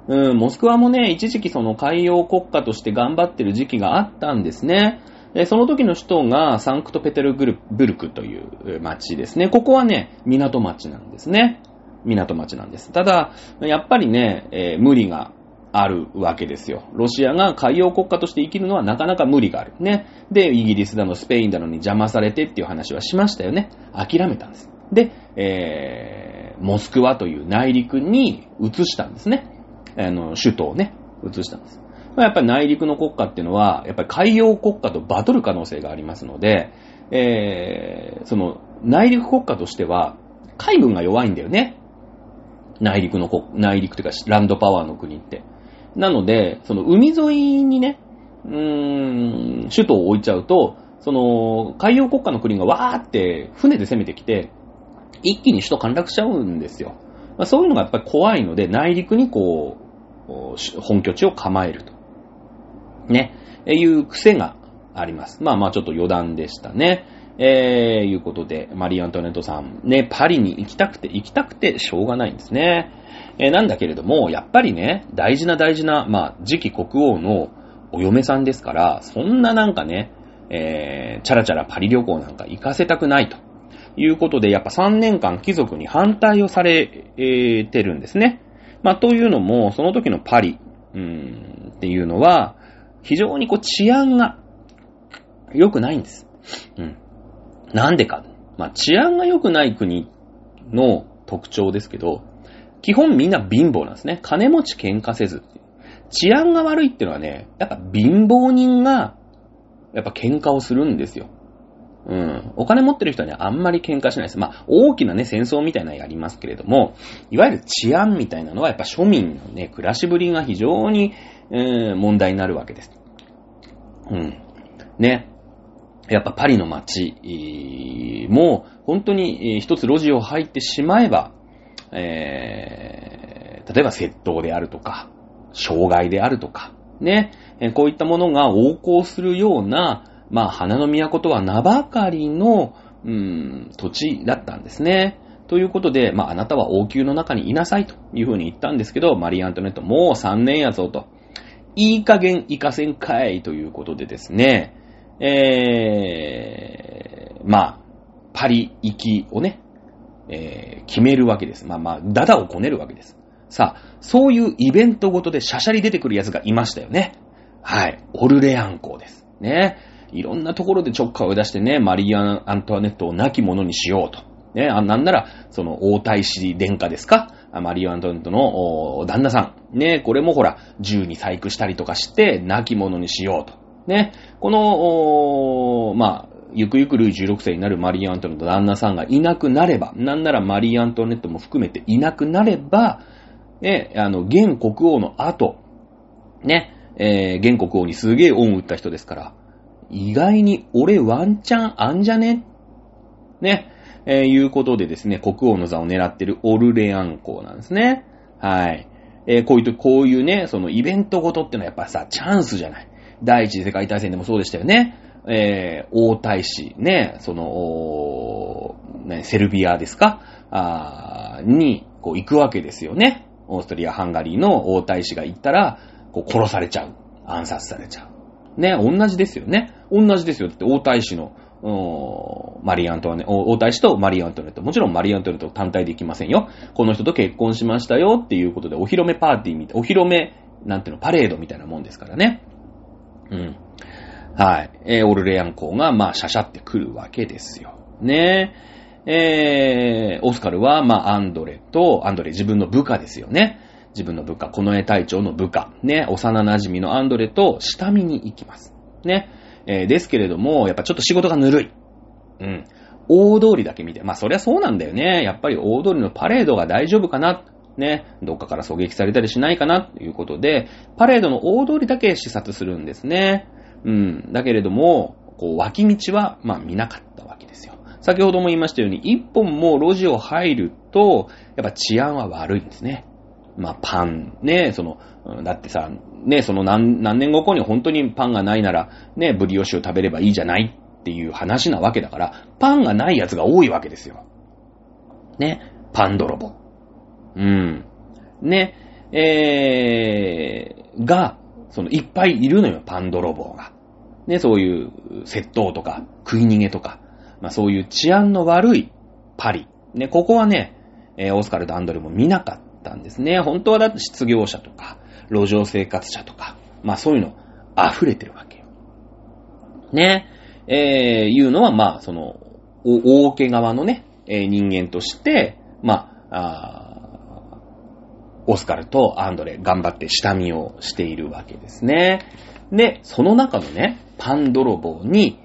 うん、モスクワもね、一時期その海洋国家として頑張ってる時期があったんですね。その時の首都がサンクトペテルブルクという町ですね。ここはね、港町なんですね。港町なんです。ただ、やっぱりね、えー、無理があるわけですよ。ロシアが海洋国家として生きるのはなかなか無理がある。ね。で、イギリスだのスペインだのに邪魔されてっていう話はしましたよね。諦めたんです。で、えー、モスクワという内陸に移したんですね。あの、首都をね、移したんです。やっぱり内陸の国家っていうのは、やっぱり海洋国家とバトル可能性がありますので、えー、その、内陸国家としては、海軍が弱いんだよね。内陸の国内陸というか、ランドパワーの国って。なので、その海沿いにね、うーん、首都を置いちゃうと、その、海洋国家の国がわーって船で攻めてきて、一気に首都陥落しちゃうんですよ。まあ、そういうのがやっぱり怖いので、内陸にこう、本拠地を構えると。ね、えいう癖があります。まあまあちょっと余談でしたね。えー、いうことで、マリー・アントネットさん、ね、パリに行きたくて行きたくてしょうがないんですね。えー、なんだけれども、やっぱりね、大事な大事な、まあ、次期国王のお嫁さんですから、そんななんかね、えー、チャラチャラパリ旅行なんか行かせたくないということで、やっぱ3年間貴族に反対をされてるんですね。まあ、というのも、その時のパリ、うん、っていうのは、非常にこう治安が良くないんです。うん。なんでか。まあ、治安が良くない国の特徴ですけど、基本みんな貧乏なんですね。金持ち喧嘩せず。治安が悪いっていうのはね、やっぱ貧乏人がやっぱ喧嘩をするんですよ。うん。お金持ってる人には、あんまり喧嘩しないです。まあ、大きなね、戦争みたいなのやりますけれども、いわゆる治安みたいなのは、やっぱ庶民のね、暮らしぶりが非常に、えー、問題になるわけです。うん。ね。やっぱパリの街も、本当に一つ路地を入ってしまえば、えー、例えば窃盗であるとか、障害であるとか、ね、こういったものが横行するような、まあ、花の都とは名ばかりの、うん、土地だったんですね。ということで、まあ、あなたは王宮の中にいなさいというふうに言ったんですけど、マリー・アントネット、もう3年やぞと。いい加減行かせんかいということでですね、えー、まあ、パリ行きをね、えー、決めるわけです。まあまあ、ダダをこねるわけです。さあ、そういうイベントごとでシャシャリ出てくる奴がいましたよね。はい。オルレアン公です。ね。いろんなところでちょっかいを出してね、マリアン・アントワネットを亡き者にしようと。ね、あなんなら、その、王太子殿下ですか？マリアン・アントワネットの旦那さん。ね、これもほら、銃に細工したりとかして、亡き者にしようと。ね、この、まあ、ゆくゆくルイ16世になるマリー・アントネットの旦那さんがいなくなれば、なんならマリー・アントネットも含めていなくなれば、ね、あの、現国王の後、ね、えー、現国王にすげえ恩を打った人ですから、意外に俺ワンチャンあんじゃね？ね、えー、いうことでですね、国王の座を狙ってるオルレアン公なんですね。はい。えー、こういうと、こういうね、そのイベントごとってのはやっぱさ、チャンスじゃない。第一次世界大戦でもそうでしたよね。えー、王太子、ね、その、ね、セルビアですか？あに、こう行くわけですよね。オーストリア、ハンガリーの王太子が行ったら、こう殺されちゃう。暗殺されちゃう。ね、同じですよね。同じですよ。だって王太子の、マリー・アントワネット、王太子とマリー・アントネット。もちろんマリー・アントネット単体で行きませんよ。この人と結婚しましたよっていうことで、お披露目パーティーみたい、お披露目、なんていうの、パレードみたいなもんですからね。うん。はい。えー、オルレアン公が、まあ、シャシャってくるわけですよ。ねえー、オスカルは、まあ、アンドレと、アンドレ自分の部下ですよね。自分の部下、この絵隊長の部下、ね、幼馴染のアンドレと下見に行きます。ね。えー、ですけれども、やっぱちょっと仕事がぬるい。うん。大通りだけ見て。まあ、そりゃそうなんだよね。やっぱり大通りのパレードが大丈夫かな。ね。どっかから狙撃されたりしないかな。ということで、パレードの大通りだけ視察するんですね。うん。だけれども、こう、脇道は、まあ、見なかったわけですよ。先ほども言いましたように、一本も路地を入ると、やっぱ治安は悪いんですね。まあ、パン、ね、その、だってさ、ね、その何、何年後後に本当にパンがないなら、ね、ブリオシュを食べればいいじゃないっていう話なわけだから、パンがないやつが多いわけですよ。ね、パン泥棒。うん。ね、えー、が、その、いっぱいいるのよ、パン泥棒が。ね、そういう窃盗とか、食い逃げとか、まあそういう治安の悪いパリ。ね、ここはね、えー、オスカルとアンドレも見なかったたんですね。本当はだって失業者とか、路上生活者とか、まあそういうの溢れてるわけよ。ね、えー、いうのはまあ、その、大家側のね、えー、人間として、まあ、あオスカルとアンドレ頑張って下見をしているわけですね。で、その中のね、パン泥棒に、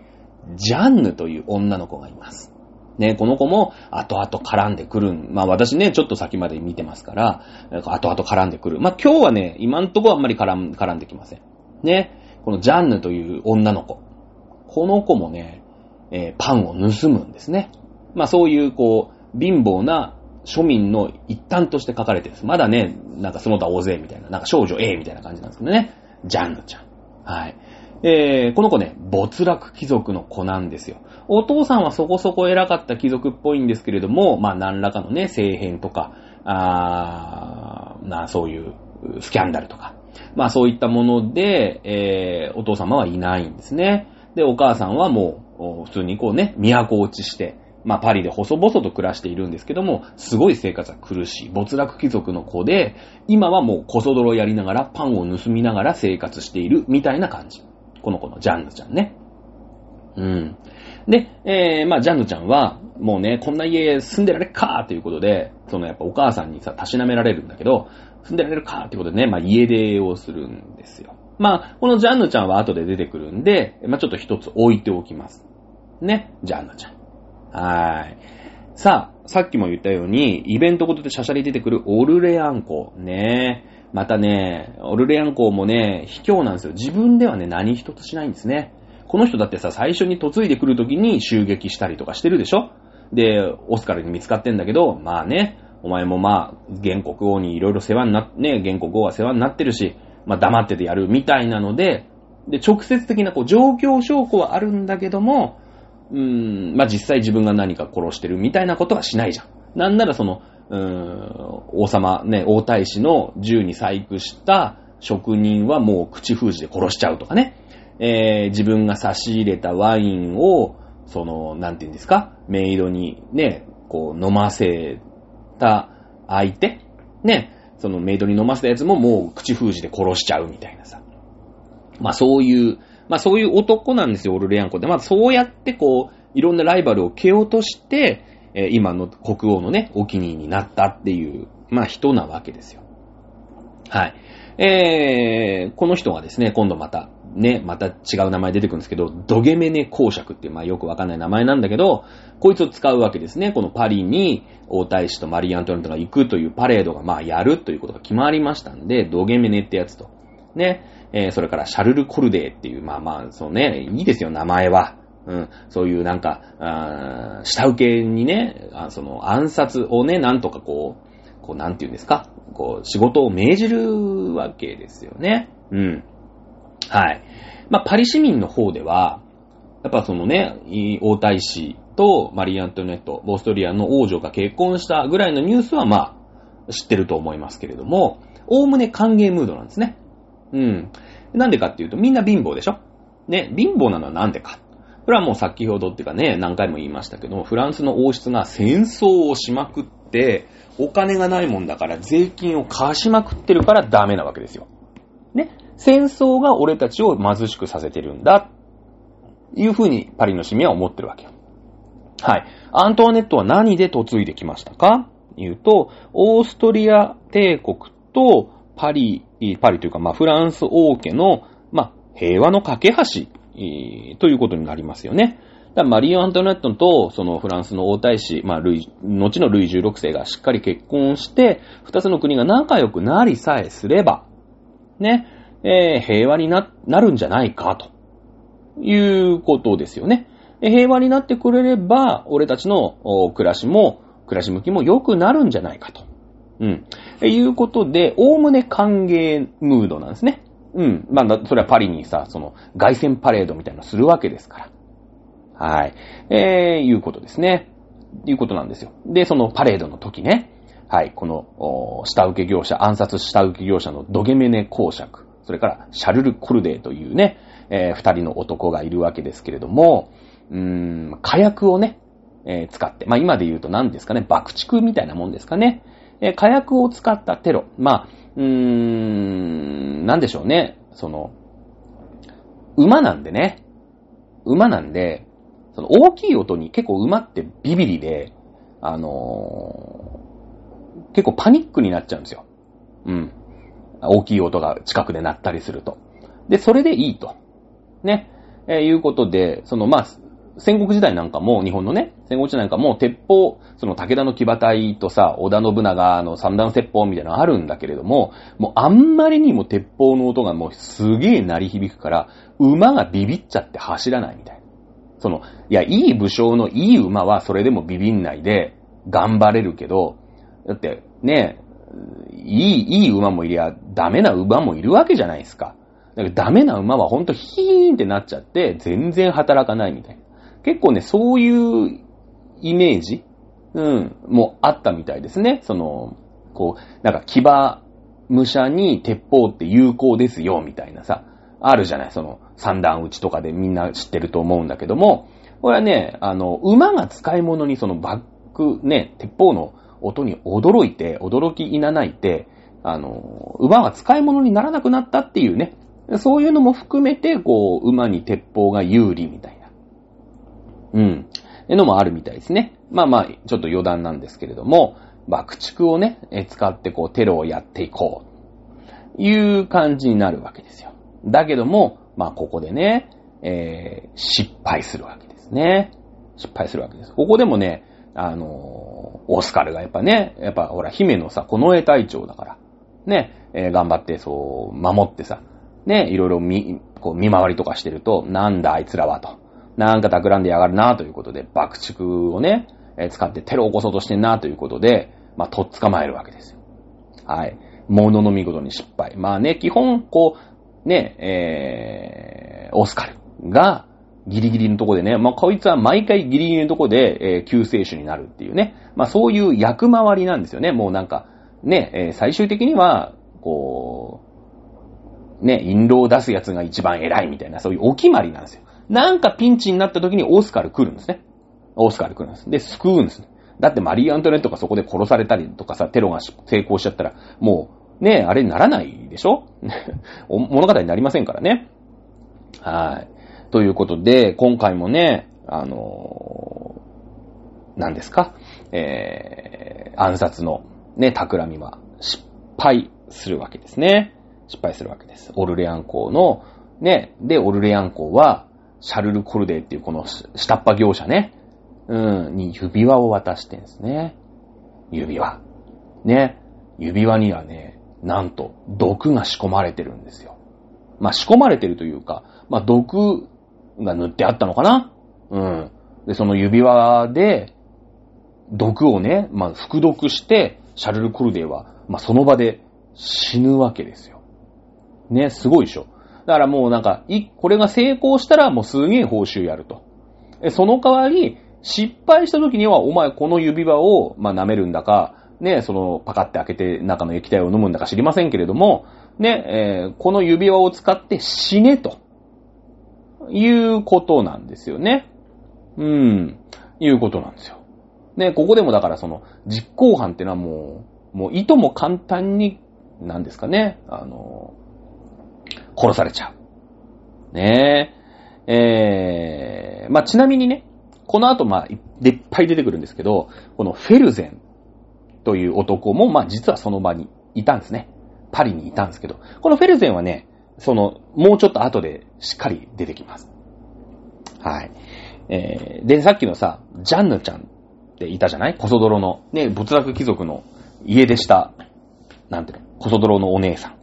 ジャンヌという女の子がいます。ね、この子も後々絡んでくる。まあ私ね、ちょっと先まで見てますから、後々絡んでくる。まあ今日はね、今んとこあんまり絡ん絡んできません。ね、このジャンヌという女の子。この子もね、えーパンを盗むんですね。まあそういう、こう、貧乏な庶民の一端として書かれてるんです。まだね、なんかその他大勢みたいな、なんか少女 A みたいな感じなんですけどね。ジャンヌちゃん。はい。えー、この子ね、没落貴族の子なんですよ。お父さんはそこそこ偉かった貴族っぽいんですけれども、まあ何らかのね、政変とか、あーまあそういうスキャンダルとか、まあそういったもので、えー、お父様はいないんですね。で、お母さんはもう、普通にこうね、都落ちして、まあパリで細々と暮らしているんですけども、すごい生活は苦しい。没落貴族の子で、今はもう小泥やりながら、パンを盗みながら生活しているみたいな感じ。この子のジャンヌちゃんね。うん。で、えー、まあ、ジャンヌちゃんは、もうね、こんな家住んでられっかーということで、そのやっぱお母さんにさ、たしなめられるんだけど、住んでられるかーってことでね、まあ、家出をするんですよ。まあ、このジャンヌちゃんは後で出てくるんで、まあ、ちょっと一つ置いておきます。ね、ジャンヌちゃん。はーい。さあ、さっきも言ったように、イベントごとでシャシャリ出てくるオルレアン校。ねまたね、オルレアン校もね、卑怯なんですよ。自分ではね、何一つしないんですね。この人だってさ、最初に嫁いでくる時に襲撃したりとかしてるでしょ？で、オスカルに見つかってんだけど、まあね、お前もまあ、原国王にいろいろ世話になっ、ね、原国王は世話になってるし、まあ黙っててやるみたいなので、で、直接的なこう状況証拠はあるんだけども、うーん、まあ実際自分が何か殺してるみたいなことはしないじゃん。なんならその、うーん、王様、ね、王太子の銃に細工した職人はもう口封じで殺しちゃうとかね。えー、自分が差し入れたワインを、その、なんて言うんですか、メイドにね、こう飲ませた相手ね、そのメイドに飲ませたやつももう口封じで殺しちゃうみたいなさ。まあそういう、まあそういう男なんですよ、オルレアンコって。まあそうやってこう、いろんなライバルを蹴落として、え今の国王のね、お気に入りになったっていう、まあ人なわけですよ。はい。えー、この人がですね、今度また、ね、また違う名前出てくるんですけど、ドゲメネ公爵っていう、まあよくわかんない名前なんだけど、こいつを使うわけですね。このパリに王太子とマリー・アントネットが行くというパレードがまあやるということが決まりましたんで、ドゲメネってやつと。ね、えーそれからシャルル・コルデーっていう、まあまあ、そうね、いいですよ、名前は。うん、そういうなんか、下請けにね、あその暗殺をね、なんとかこう、こうなんて言うんですか、こう仕事を命じるわけですよね。うん。はい。まあ、パリ市民の方では、やっぱそのね、王太子とマリー・アントネット、オーストリアの王女が結婚したぐらいのニュースはまあ、知ってると思いますけれども、おおむね歓迎ムードなんですね。うん。なんでかっていうと、みんな貧乏でしょ？ね、貧乏なのはなんでか。これはもう先ほどっていうかね、何回も言いましたけど、フランスの王室が戦争をしまくって、お金がないもんだから税金を貸しまくってるからダメなわけですよ。ね。戦争が俺たちを貧しくさせてるんだ。いうふうにパリの市民は思ってるわけよ。はい。アントワネットは何で嫁いできましたか？言うと、オーストリア帝国とパリ、パリというか、まあ、フランス王家の、まあ、平和の架け橋、ということになりますよね。マリー・アントネットと、そのフランスの王太子、まあ、ルイ、後のルイ16世がしっかり結婚して、二つの国が仲良くなりさえすれば、ね、えー平和にな、なるんじゃないか、ということですよね。平和になってくれれば、俺たちの暮らしも、暮らし向きも良くなるんじゃないかと。うん。いうことで、おおむね歓迎ムードなんですね。うん。まあ、それはパリにさ、その、凱旋パレードみたいなのするわけですから。はい。えー、いうことですね。いうことなんですよ。で、そのパレードの時ね、はい、この、下請け業者、暗殺下請け業者のドゲメネ公爵、それからシャルル・コルデーというね、えー二人の男がいるわけですけれども、うーん、火薬をね、えー使って、まあ今で言うと何ですかね、爆竹みたいなもんですかね。えー火薬を使ったテロ。まあ、うーん、なんでしょうね。その、馬なんでね。馬なんで、その大きい音に結構馬ってビビリで、あのー結構パニックになっちゃうんですよ。うん。大きい音が近くで鳴ったりすると。で、それでいいと。ね。えーいうことで、その、まあ、戦国時代なんかも、日本のね、戦国時代なんかも、鉄砲、その武田の騎馬隊とさ、織田信長の三段鉄砲みたいなのあるんだけれども、もうあんまりにも鉄砲の音がもうすげえ鳴り響くから、馬がビビっちゃって走らないみたいな。その、いや、いい武将のいい馬はそれでもビビんないで頑張れるけど、だってね、いい、いい馬もいりゃダメな馬もいるわけじゃないですか。だからダメな馬はほんとヒーンってなっちゃって全然働かないみたいな。結構ね、そういうイメージうん、もあったみたいですね。その、こう、なんか騎馬武者に鉄砲って有効ですよ、みたいなさ、あるじゃない、その三段打ちとかでみんな知ってると思うんだけども、これはね、あの、馬が使い物にそのバック、ね、鉄砲の音に驚いて、驚きいなないて、あの、馬が使い物にならなくなったっていうね、そういうのも含めて、こう、馬に鉄砲が有利みたいな。うん。いうのもあるみたいですね。まあまあ、ちょっと余談なんですけれども、爆竹をね、使ってこう、テロをやっていこう。いう感じになるわけですよ。だけども、まあここでね、えー、失敗するわけですね。失敗するわけです。ここでもね、あのー、オスカルがやっぱね、やっぱほら、姫のさ、この絵隊長だから、ね、えー、頑張ってそう、守ってさ、ね、いろいろ見、こう見回りとかしてると、なんだあいつらはと。なんか企んでやがるなということで、爆竹をね、使ってテロを起こそうとしてんなということで、まあ、とっ捕まえるわけですよ。はい。ものの見事に失敗。まあね、基本、こう、ね、えー、オスカルが、ギリギリのとこでね、まあ、こいつは毎回ギリギリのとこで、えー、救世主になるっていうね。まあ、そういう役回りなんですよね。もうなんか、ね、えー、最終的には、こう、ね、印籠を出すやつが一番偉いみたいな、そういうお決まりなんですよ。なんかピンチになった時にオスカル来るんですね。オスカル来るんです。で、救うんですね。だってマリー・アントネットがそこで殺されたりとかさ、テロが成功しちゃったら、もう、ねえ、あれにならないでしょ？物語になりませんからね。はい。ということで、今回もね、あのー、何ですか？えー、暗殺のね、企みは失敗するわけですね。失敗するわけです。オルレアン公の、ね、で、オルレアン公は、シャルル・コルデーっていうこの下っ端業者ね、うん、に指輪を渡してんですね。指輪。ね。指輪にはね、なんと、毒が仕込まれてるんですよ。まあ、仕込まれてるというか、まあ、毒が塗ってあったのかな？うん。で、その指輪で、毒をね、まあ、服毒して、シャルル・コルデーは、まあ、その場で死ぬわけですよ。ね、すごいでしょ。だからもうなんか、い、これが成功したらもうすげえ報酬やると。えその代わり、失敗した時には、お前この指輪を、まあ、舐めるんだか、ね、その、パカって開けて中の液体を飲むんだか知りませんけれども、ね、えー、この指輪を使って死ねと、いうことなんですよね。うん、いうことなんですよ。ね、ここでもだからその、実行犯ってのはもう、もういとも簡単に、なんですかね、あの、殺されちゃう。ねえ。えー、まあ、ちなみにね、この後、まあ、いっぱい出てくるんですけど、このフェルゼンという男も、まあ、実はその場にいたんですね。パリにいたんですけど、このフェルゼンはね、その、もうちょっと後でしっかり出てきます。はい。えー、で、さっきのさ、ジャンヌちゃんっていたじゃない？コソ泥の、ね、仏落貴族の家出した、なんていうの、コソ泥のお姉さん。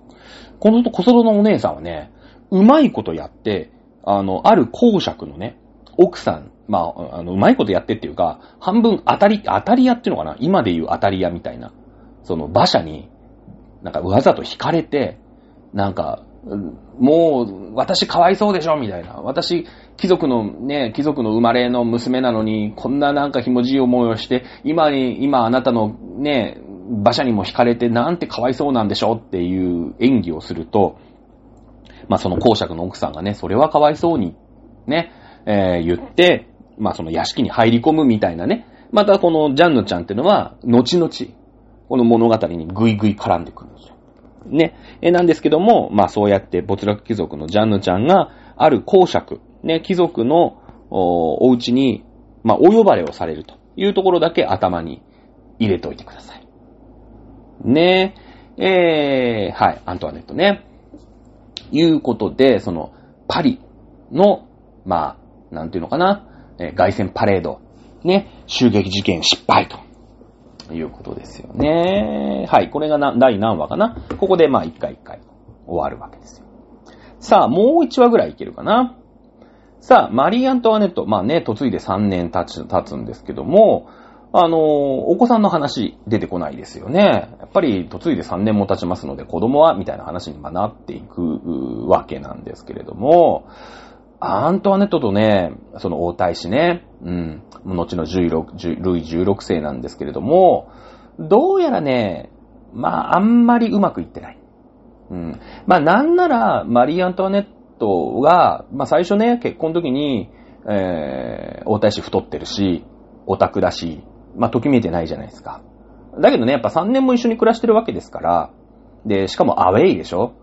このコソ泥のお姉さんはね、うまいことやって、あの、ある公爵のね、奥さんまあ、あの、うまいことやってっていうか、半分当たり、当たり屋っていうのかな今で言う当たり屋みたいな。その馬車に、なんかわざと引かれて、なんか、もう、私かわいそうでしょみたいな。私、貴族のね、貴族の生まれの娘なのに、こんななんかひもじい思いをして、今に、今あなたのね、馬車にも引かれて、なんてかわいそうなんでしょっていう演技をすると、まあその公爵の奥さんがね、それはかわいそうに、ね、えー、言って、まあその屋敷に入り込むみたいなね。またこのジャンヌちゃんっていうのは、後々、この物語にぐいぐい絡んでくるんですよ。ね。え、なんですけども、まあそうやって没落貴族のジャンヌちゃんが、ある公爵、ね、貴族のおお家に、まあお呼ばれをされるというところだけ頭に入れておいてください。ね。え、えー、はい、アントワネットね。いうことで、その、パリの、まあ、なんていうのかな、え凱旋パレード、ね、襲撃事件失敗と。いうことですよね。はい、これがな第何話かな。ここでまあ一回一回終わるわけですよ。さあ、もう一話ぐらいいけるかな。さあ、マリー・アントワネット、まあね、嫁いで3年経つ経つんですけども、あの、お子さんの話出てこないですよね。やっぱり嫁いで3年も経ちますので、子供は、みたいな話になっていくわけなんですけれども、アントワネットとね、その王太子ね、うん、後の16ルイ16世なんですけれども、どうやらね、まあ、あんまりうまくいってない。うん。まあ、なんなら、マリー・アントワネットが、まあ、最初ね、結婚時に、えー、王太子太ってるし、オタクだし、まあ、ときめいてないじゃないですか。だけどね、やっぱ3年も一緒に暮らしてるわけですから、で、しかもアウェイでしょ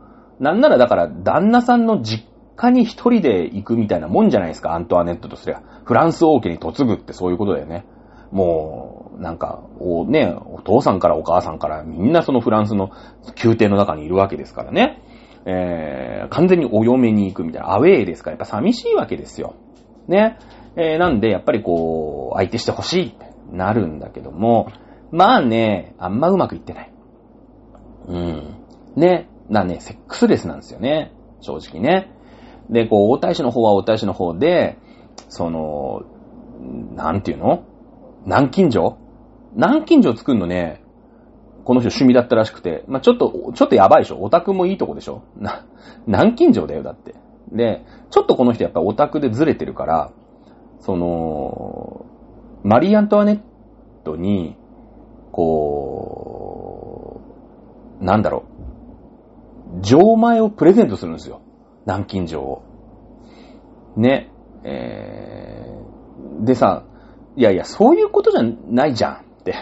なんならだから、旦那さんの実家に一人で行くみたいなもんじゃないですか、アントワネットとすれば。フランス王家に嫁ぐってそういうことだよね。もう、なんか、お、ね、お父さんからお母さんからみんなそのフランスの宮廷の中にいるわけですからね。えー、完全にお嫁に行くみたいな、アウェイですから、やっぱ寂しいわけですよ。ね。えー、なんで、やっぱりこう、相手してほしいなるんだけども、まあね、あんまうまくいってない。うん。ね。なね、セックスレスなんですよね。正直ね。で、こう、大太子の方は大太子の方で、その、なんていうの？南京錠？南京錠作るのね、この人趣味だったらしくて、まあ、ちょっと、ちょっとやばいでしょ？オタクもいいとこでしょ？な、南京錠だよ、だって。で、ちょっとこの人やっぱオタクでずれてるから、その、マリー・アントワネットに、こう、なんだろう、錠前をプレゼントするんですよ。南京錠を。ね。えー、でさ、いやいや、そういうことじゃないじゃんって。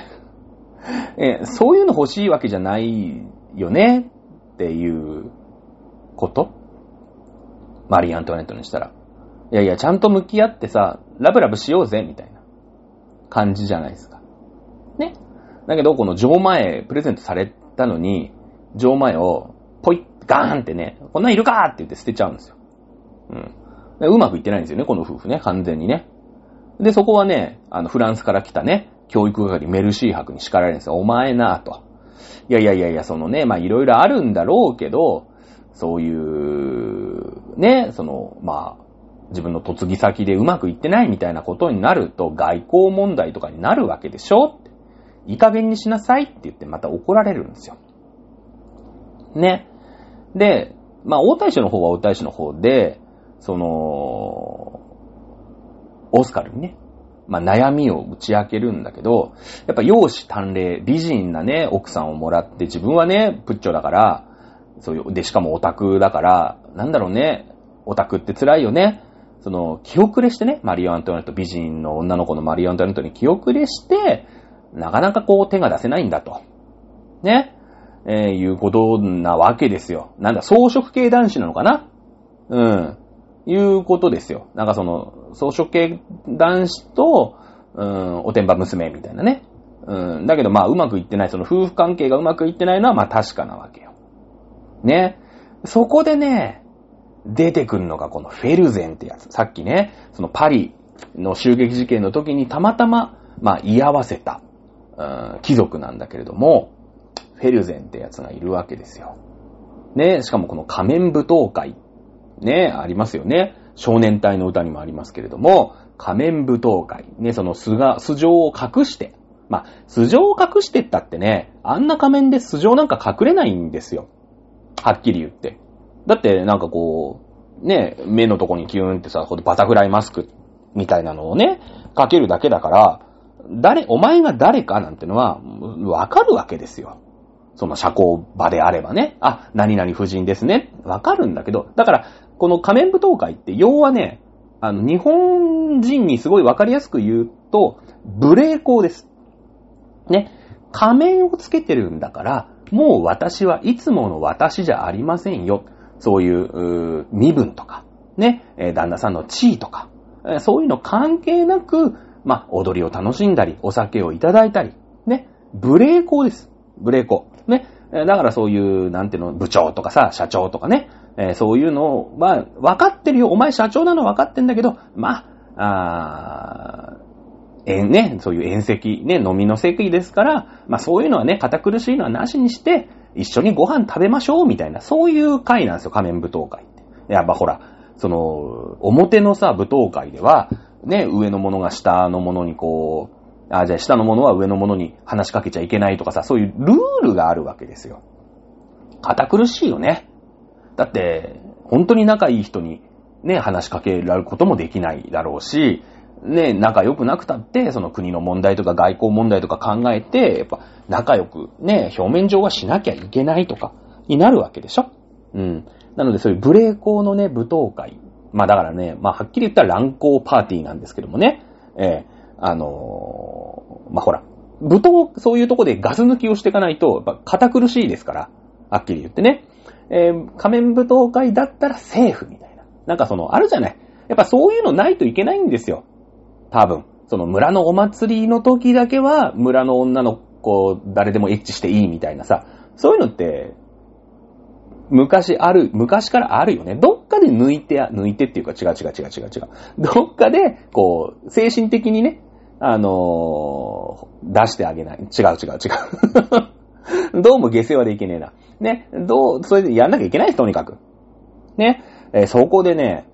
えー、そういうの欲しいわけじゃないよねっていうこと？マリー・アントワネットにしたら。いやいや、ちゃんと向き合ってさ、ラブラブしようぜ、みたいな感じじゃないですか。ね。だけど、この錠前プレゼントされたのに、錠前をポイッガーンってね、こんなんいるかって言って捨てちゃうんですよ。うん。うまくいってないんですよね、この夫婦ね、完全にね。で、そこはね、あの、フランスから来たね、教育係メルシー博に叱られるんですよ。お前なぁと。いやいやいやいや、そのね、まあいろいろあるんだろうけど、そういう、ね、その、まあ、自分の嫁ぎ先でうまくいってないみたいなことになると外交問題とかになるわけでしょ？いい加減にしなさいって言ってまた怒られるんですよ。ね。で、まあ、大大使の方は大大使の方で、その、オスカルにね、まあ、悩みを打ち明けるんだけど、やっぱ容姿端麗、美人なね、奥さんをもらって、自分はね、プッチョだから、そういう、で、しかもオタクだから、なんだろうね、オタクって辛いよね。その、気遅れしてね、マリオ・アントワネット、美人の女の子のマリオ・アントワネットに気遅れして、なかなかこう手が出せないんだと。ね。えー、いうことなわけですよ。なんだ、装飾系男子なのかな？うん。いうことですよ。なんかその、装飾系男子と、うん、おてんば娘みたいなね。うん。だけどまあうまくいってない、その夫婦関係がうまくいってないのはまあ確かなわけよ。ね。そこでね、出てくるのがこのフェルゼンってやつ。さっきね、そのパリの襲撃事件の時にたまたま、まあ居合わせた、うん、貴族なんだけれども、フェルゼンってやつがいるわけですよ。ね、しかもこの仮面舞踏会、ね、ありますよね。少年隊の歌にもありますけれども、仮面舞踏会、ね、その素が、素性を隠して、まあ、素性を隠してったってね、あんな仮面で素性なんか隠れないんですよ。はっきり言って。だってなんかこう、ね、目のとこにキューンってさ、バタフライマスクみたいなのをね、かけるだけだから、誰、お前が誰かなんてのは、わかるわけですよ。その社交場であればね、あ、何々夫人ですね、わかるんだけど、だから、この仮面舞踏会って、要はね、あの、日本人にすごいわかりやすく言うと、無礼講です。ね。仮面をつけてるんだから、もう私はいつもの私じゃありませんよ。そういう、身分とか、ね、旦那さんの地位とか、そういうの関係なく、まあ、踊りを楽しんだり、お酒をいただいたり、ね、無礼講です。無礼講。ね。だからそういう、なんていうの、部長とかさ、社長とかね、そういうのは、分かってるよ。お前社長なの分かってんだけど、まあ、あえね、そういう宴席、ね、飲みの席ですから、まあそういうのはね、堅苦しいのはなしにして、一緒にご飯食べましょう、みたいな、そういう会なんですよ、仮面舞踏会って。やっぱほら、その、表のさ、舞踏会では、ね、上のものが下のものにこう、あ、じゃあ下のものは上のものに話しかけちゃいけないとかさ、そういうルールがあるわけですよ。堅苦しいよね。だって、本当に仲いい人にね、話しかけられることもできないだろうし、ね、仲良くなくたって、その国の問題とか外交問題とか考えて、やっぱ仲良くね、表面上はしなきゃいけないとか、になるわけでしょ？うん。なのでそういう無礼講のね、舞踏会。まあだからね、まあはっきり言ったら乱行パーティーなんですけどもね。ええー、あのー、まあほら、舞踏、そういうとこでガス抜きをしていかないと、やっぱ堅苦しいですから。はっきり言ってね。えー、仮面舞踏会だったらセーフみたいな。なんかその、あるじゃない。やっぱそういうのないといけないんですよ。多分。その村のお祭りの時だけは、村の女の子、誰でもエッチしていいみたいなさ。そういうのって、昔ある、昔からあるよね。どっかで抜いて、抜いてっていうか違う違う違う違う違う。どっかで、こう、精神的にね、あのー、出してあげない。違う違う違う。どうも下世話でいけねえな。ね、どう、それでやんなきゃいけない、とにかく。ね、えー、そこでね、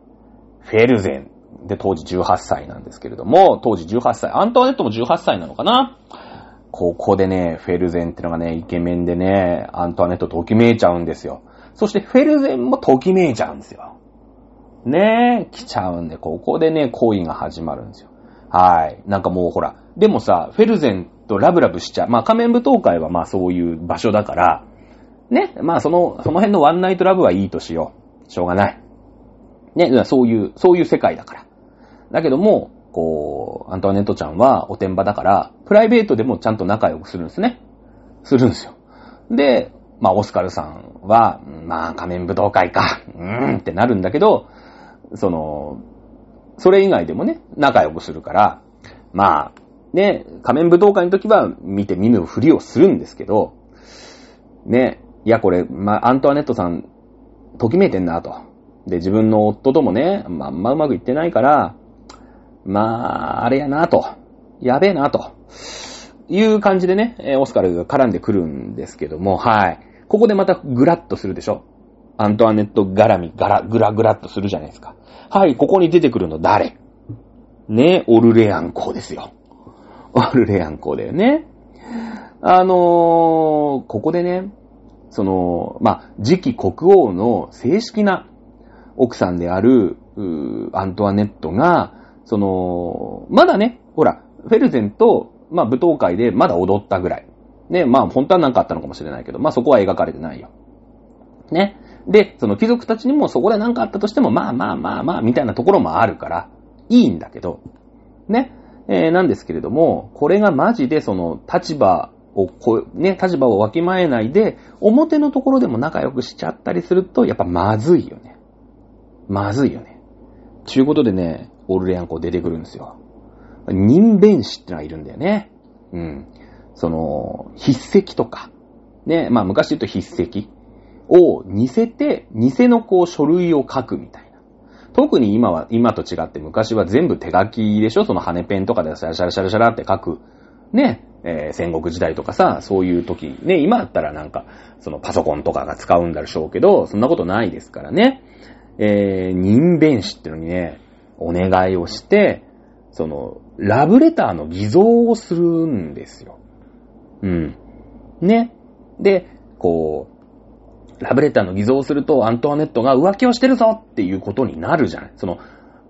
フェルゼン。で、当時18歳なんですけれども、当時18歳。アントワネットも18歳なのかな？ここでね、フェルゼンってのがね、イケメンでね、アントワネットときめいちゃうんですよ。そしてフェルゼンもときめいちゃうんですよ。ねえ、来ちゃうんで、ここでね、恋が始まるんですよ。はい。なんかもうほら、でもさ、フェルゼンとラブラブしちゃう。まあ仮面舞踏会はまあそういう場所だから、ね、まあその、その辺のワンナイトラブはいいとしよう。しょうがない。ね、そういう、そういう世界だから。だけども、こう、アントワネットちゃんはおてんばだから、プライベートでもちゃんと仲良くするんですね。するんですよ。で、まあ、オスカルさんは、まあ、仮面武道会か、うーんってなるんだけど、その、それ以外でもね、仲良くするから、まあ、ね、仮面武道会の時は見て見ぬふりをするんですけど、ね、いやこれ、まあ、アントワネットさん、ときめいてんなと。で、自分の夫ともね、まあ、んまうまくいってないから、まあ、あれやなと。やべえなと。いう感じでね、オスカルが絡んでくるんですけども、はい。ここでまたグラッとするでしょアントワネット絡み、ガラ、グラグラッとするじゃないですか。はい、ここに出てくるの誰？ね、オルレアン公ですよ。オルレアン公だよね。あのー、ここでね、その、まあ、次期国王の正式な奥さんである、アントワネットが、その、まだね、ほら、フェルゼンと、まあ、舞踏会でまだ踊ったぐらい。ね、まあ本当は何かあったのかもしれないけど、まあそこは描かれてないよ。ね。で、その貴族たちにもそこで何かあったとしても、まあまあまあまあ、みたいなところもあるから、いいんだけど、ね。えー、なんですけれども、これがマジでその立場をこう、ね、立場をわきまえないで、表のところでも仲良くしちゃったりすると、やっぱまずいよね。まずいよね。ちゅうことでね、オルレアンコ出てくるんですよ。人弁士ってのがいるんだよね。うん。その、筆跡とか、ね、まあ昔言うと筆跡を似せて、偽のこう書類を書くみたいな。特に今は、今と違って昔は全部手書きでしょ？その羽ペンとかでシャラシャラシャラシャラって書く。ね、えー、戦国時代とかさ、そういう時、ね、今だったらなんか、そのパソコンとかが使うんだでしょうけど、そんなことないですからね。えー、人弁士ってのにね、お願いをして、その、ラブレターの偽造をするんですよ。うん。ね。で、こう、ラブレターの偽造をすると、アントワネットが浮気をしてるぞっていうことになるじゃない。その、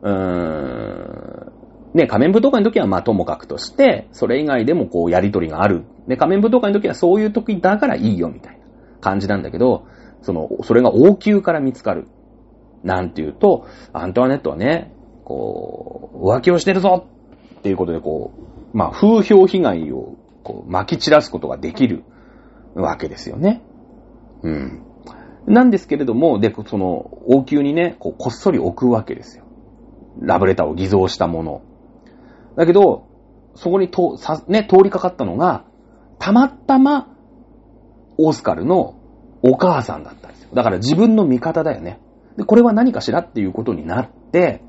うーん、ね、仮面舞踏会の時はまあともかくとして、それ以外でもこうやりとりがある。ね、仮面舞踏会の時はそういう時だからいいよみたいな感じなんだけど、その、それが王宮から見つかる。なんていうと、アントワネットはね、こう、浮気をしてるぞっていうことでこう、まあ風評被害をこう、撒き散らすことができるわけですよね。うん。なんですけれども、で、その、王宮にね、こう、こっそり置くわけですよ。ラブレターを偽造したもの。だけど、そこにと、さ、ね、通りかかったのが、たまたま、オスカルのお母さんだったんですよ。だから自分の味方だよね。で、これは何かしらっていうことになって、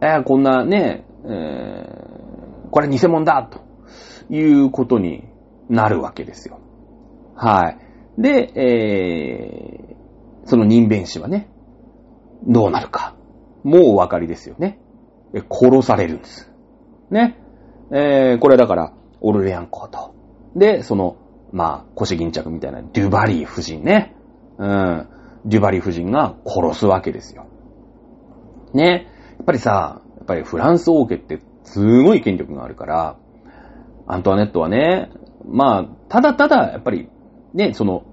えー、こんなね、えー、これ偽物だと。いうことになるわけですよ。はい。で、えー、その人弁士はね、どうなるか。もうお分かりですよね。え殺されるんです。ね。えー、これだから、オルレアン公と。で、その、まあ、腰巾着みたいなデュバリー夫人ね。うん。デュバリ夫人が殺すわけですよ。ね。やっぱりさ、やっぱりフランス王家ってすごい権力があるから、アントワネットはね、まあ、ただただ、やっぱり、ね、その、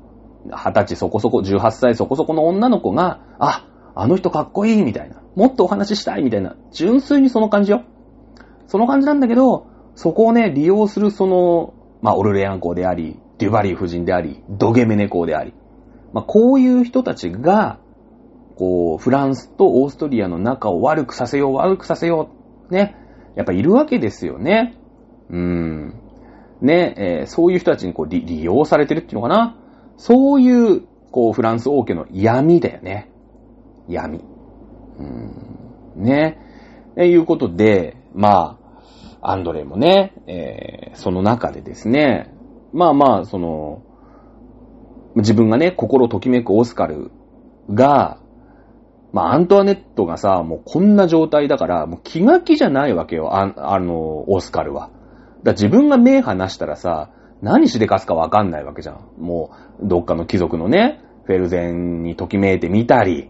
二十歳そこそこ、18歳そこそこの女の子が、あ、あの人かっこいいみたいな。もっとお話ししたいみたいな。純粋にその感じよ。その感じなんだけど、そこをね、利用するその、まあ、オルレアン公であり、デュバリー夫人であり、ドゲメネ公であり。まあ、こういう人たちが、こう、フランスとオーストリアの仲を悪くさせよう、悪くさせよう。ね。やっぱいるわけですよね。うん。ね、えー、そういう人たちにこう利用されてるっていうのかな。そういう、こう、フランス王家の闇だよね。闇。うん。ね。えいうことで、まあ、アンドレイもね、えー、その中でですね、まあまあ、その、自分がね、心ときめくオスカルが、まあ、アントワネットがさ、もうこんな状態だから、もう気が気じゃないわけよ、ああの、オスカルは。だ自分が目離したらさ、何しでかすかわかんないわけじゃん。もう、どっかの貴族のね、フェルゼンにときめいてみたり、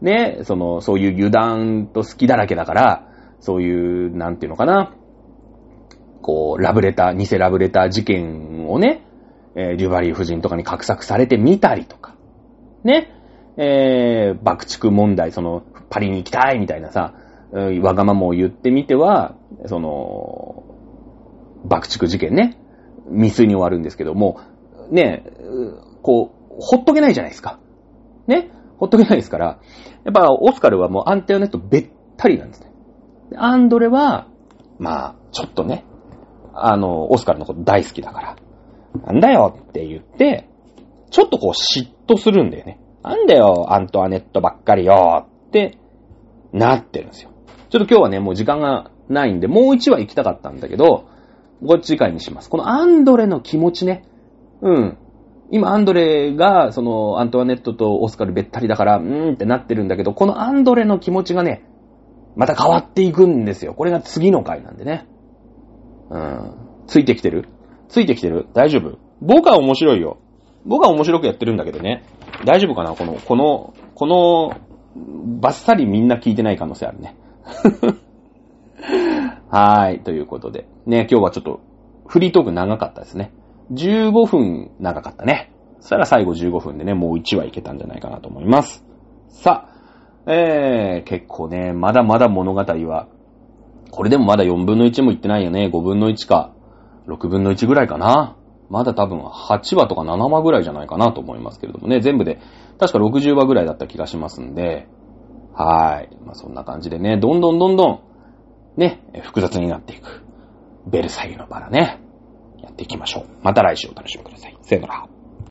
ね、その、そういう油断と好きだらけだから、そういう、なんていうのかな、こう、ラブレター、偽ラブレター事件をね、えー、リュバリー夫人とかに画策されてみたりとか、ね、えー、爆竹問題、その、パリに行きたいみたいなさ、わがままを言ってみては、その、爆竹事件ね、未遂に終わるんですけども、ね、こう、ほっとけないじゃないですか。ね。ほっとけないですから、やっぱオスカルはもうアンテオネットべったりなんですね。アンドレは、まあ、ちょっとね、あの、オスカルのこと大好きだから、なんだよって言って、ちょっとこう嫉妬するんだよね。なんだよ、アントワネットばっかりよってなってるんですよ。ちょっと今日はね、もう時間がないんで、もう一話行きたかったんだけど、ご次回にします。このアンドレの気持ちね。うん。今、アンドレが、その、アントワネットとオスカルべったりだから、うーんってなってるんだけど、このアンドレの気持ちがね、また変わっていくんですよ。これが次の回なんでね。うん。ついてきてるついてきてる？大丈夫？僕は面白いよ。僕は面白くやってるんだけどね。大丈夫かな？この、この、この、バッサリみんな聞いてない可能性あるね。はーい。ということで。ね、今日はちょっと、フリートーク長かったですね。15分長かったね。そしたら最後15分でね、もう1話いけたんじゃないかなと思います。さあ、えー、結構ね、まだまだ物語は、これでもまだ4分の1もいってないよね。5分の1か、6分の1ぐらいかな。まだ多分8話とか7話ぐらいじゃないかなと思いますけれどもね。全部で、確か60話ぐらいだった気がしますんで、はい。まあ、そんな感じでね、どんどんどんどん、ね、複雑になっていく。ベルサイユのバラね。やっていきましょう。また来週お楽しみください。さよなら。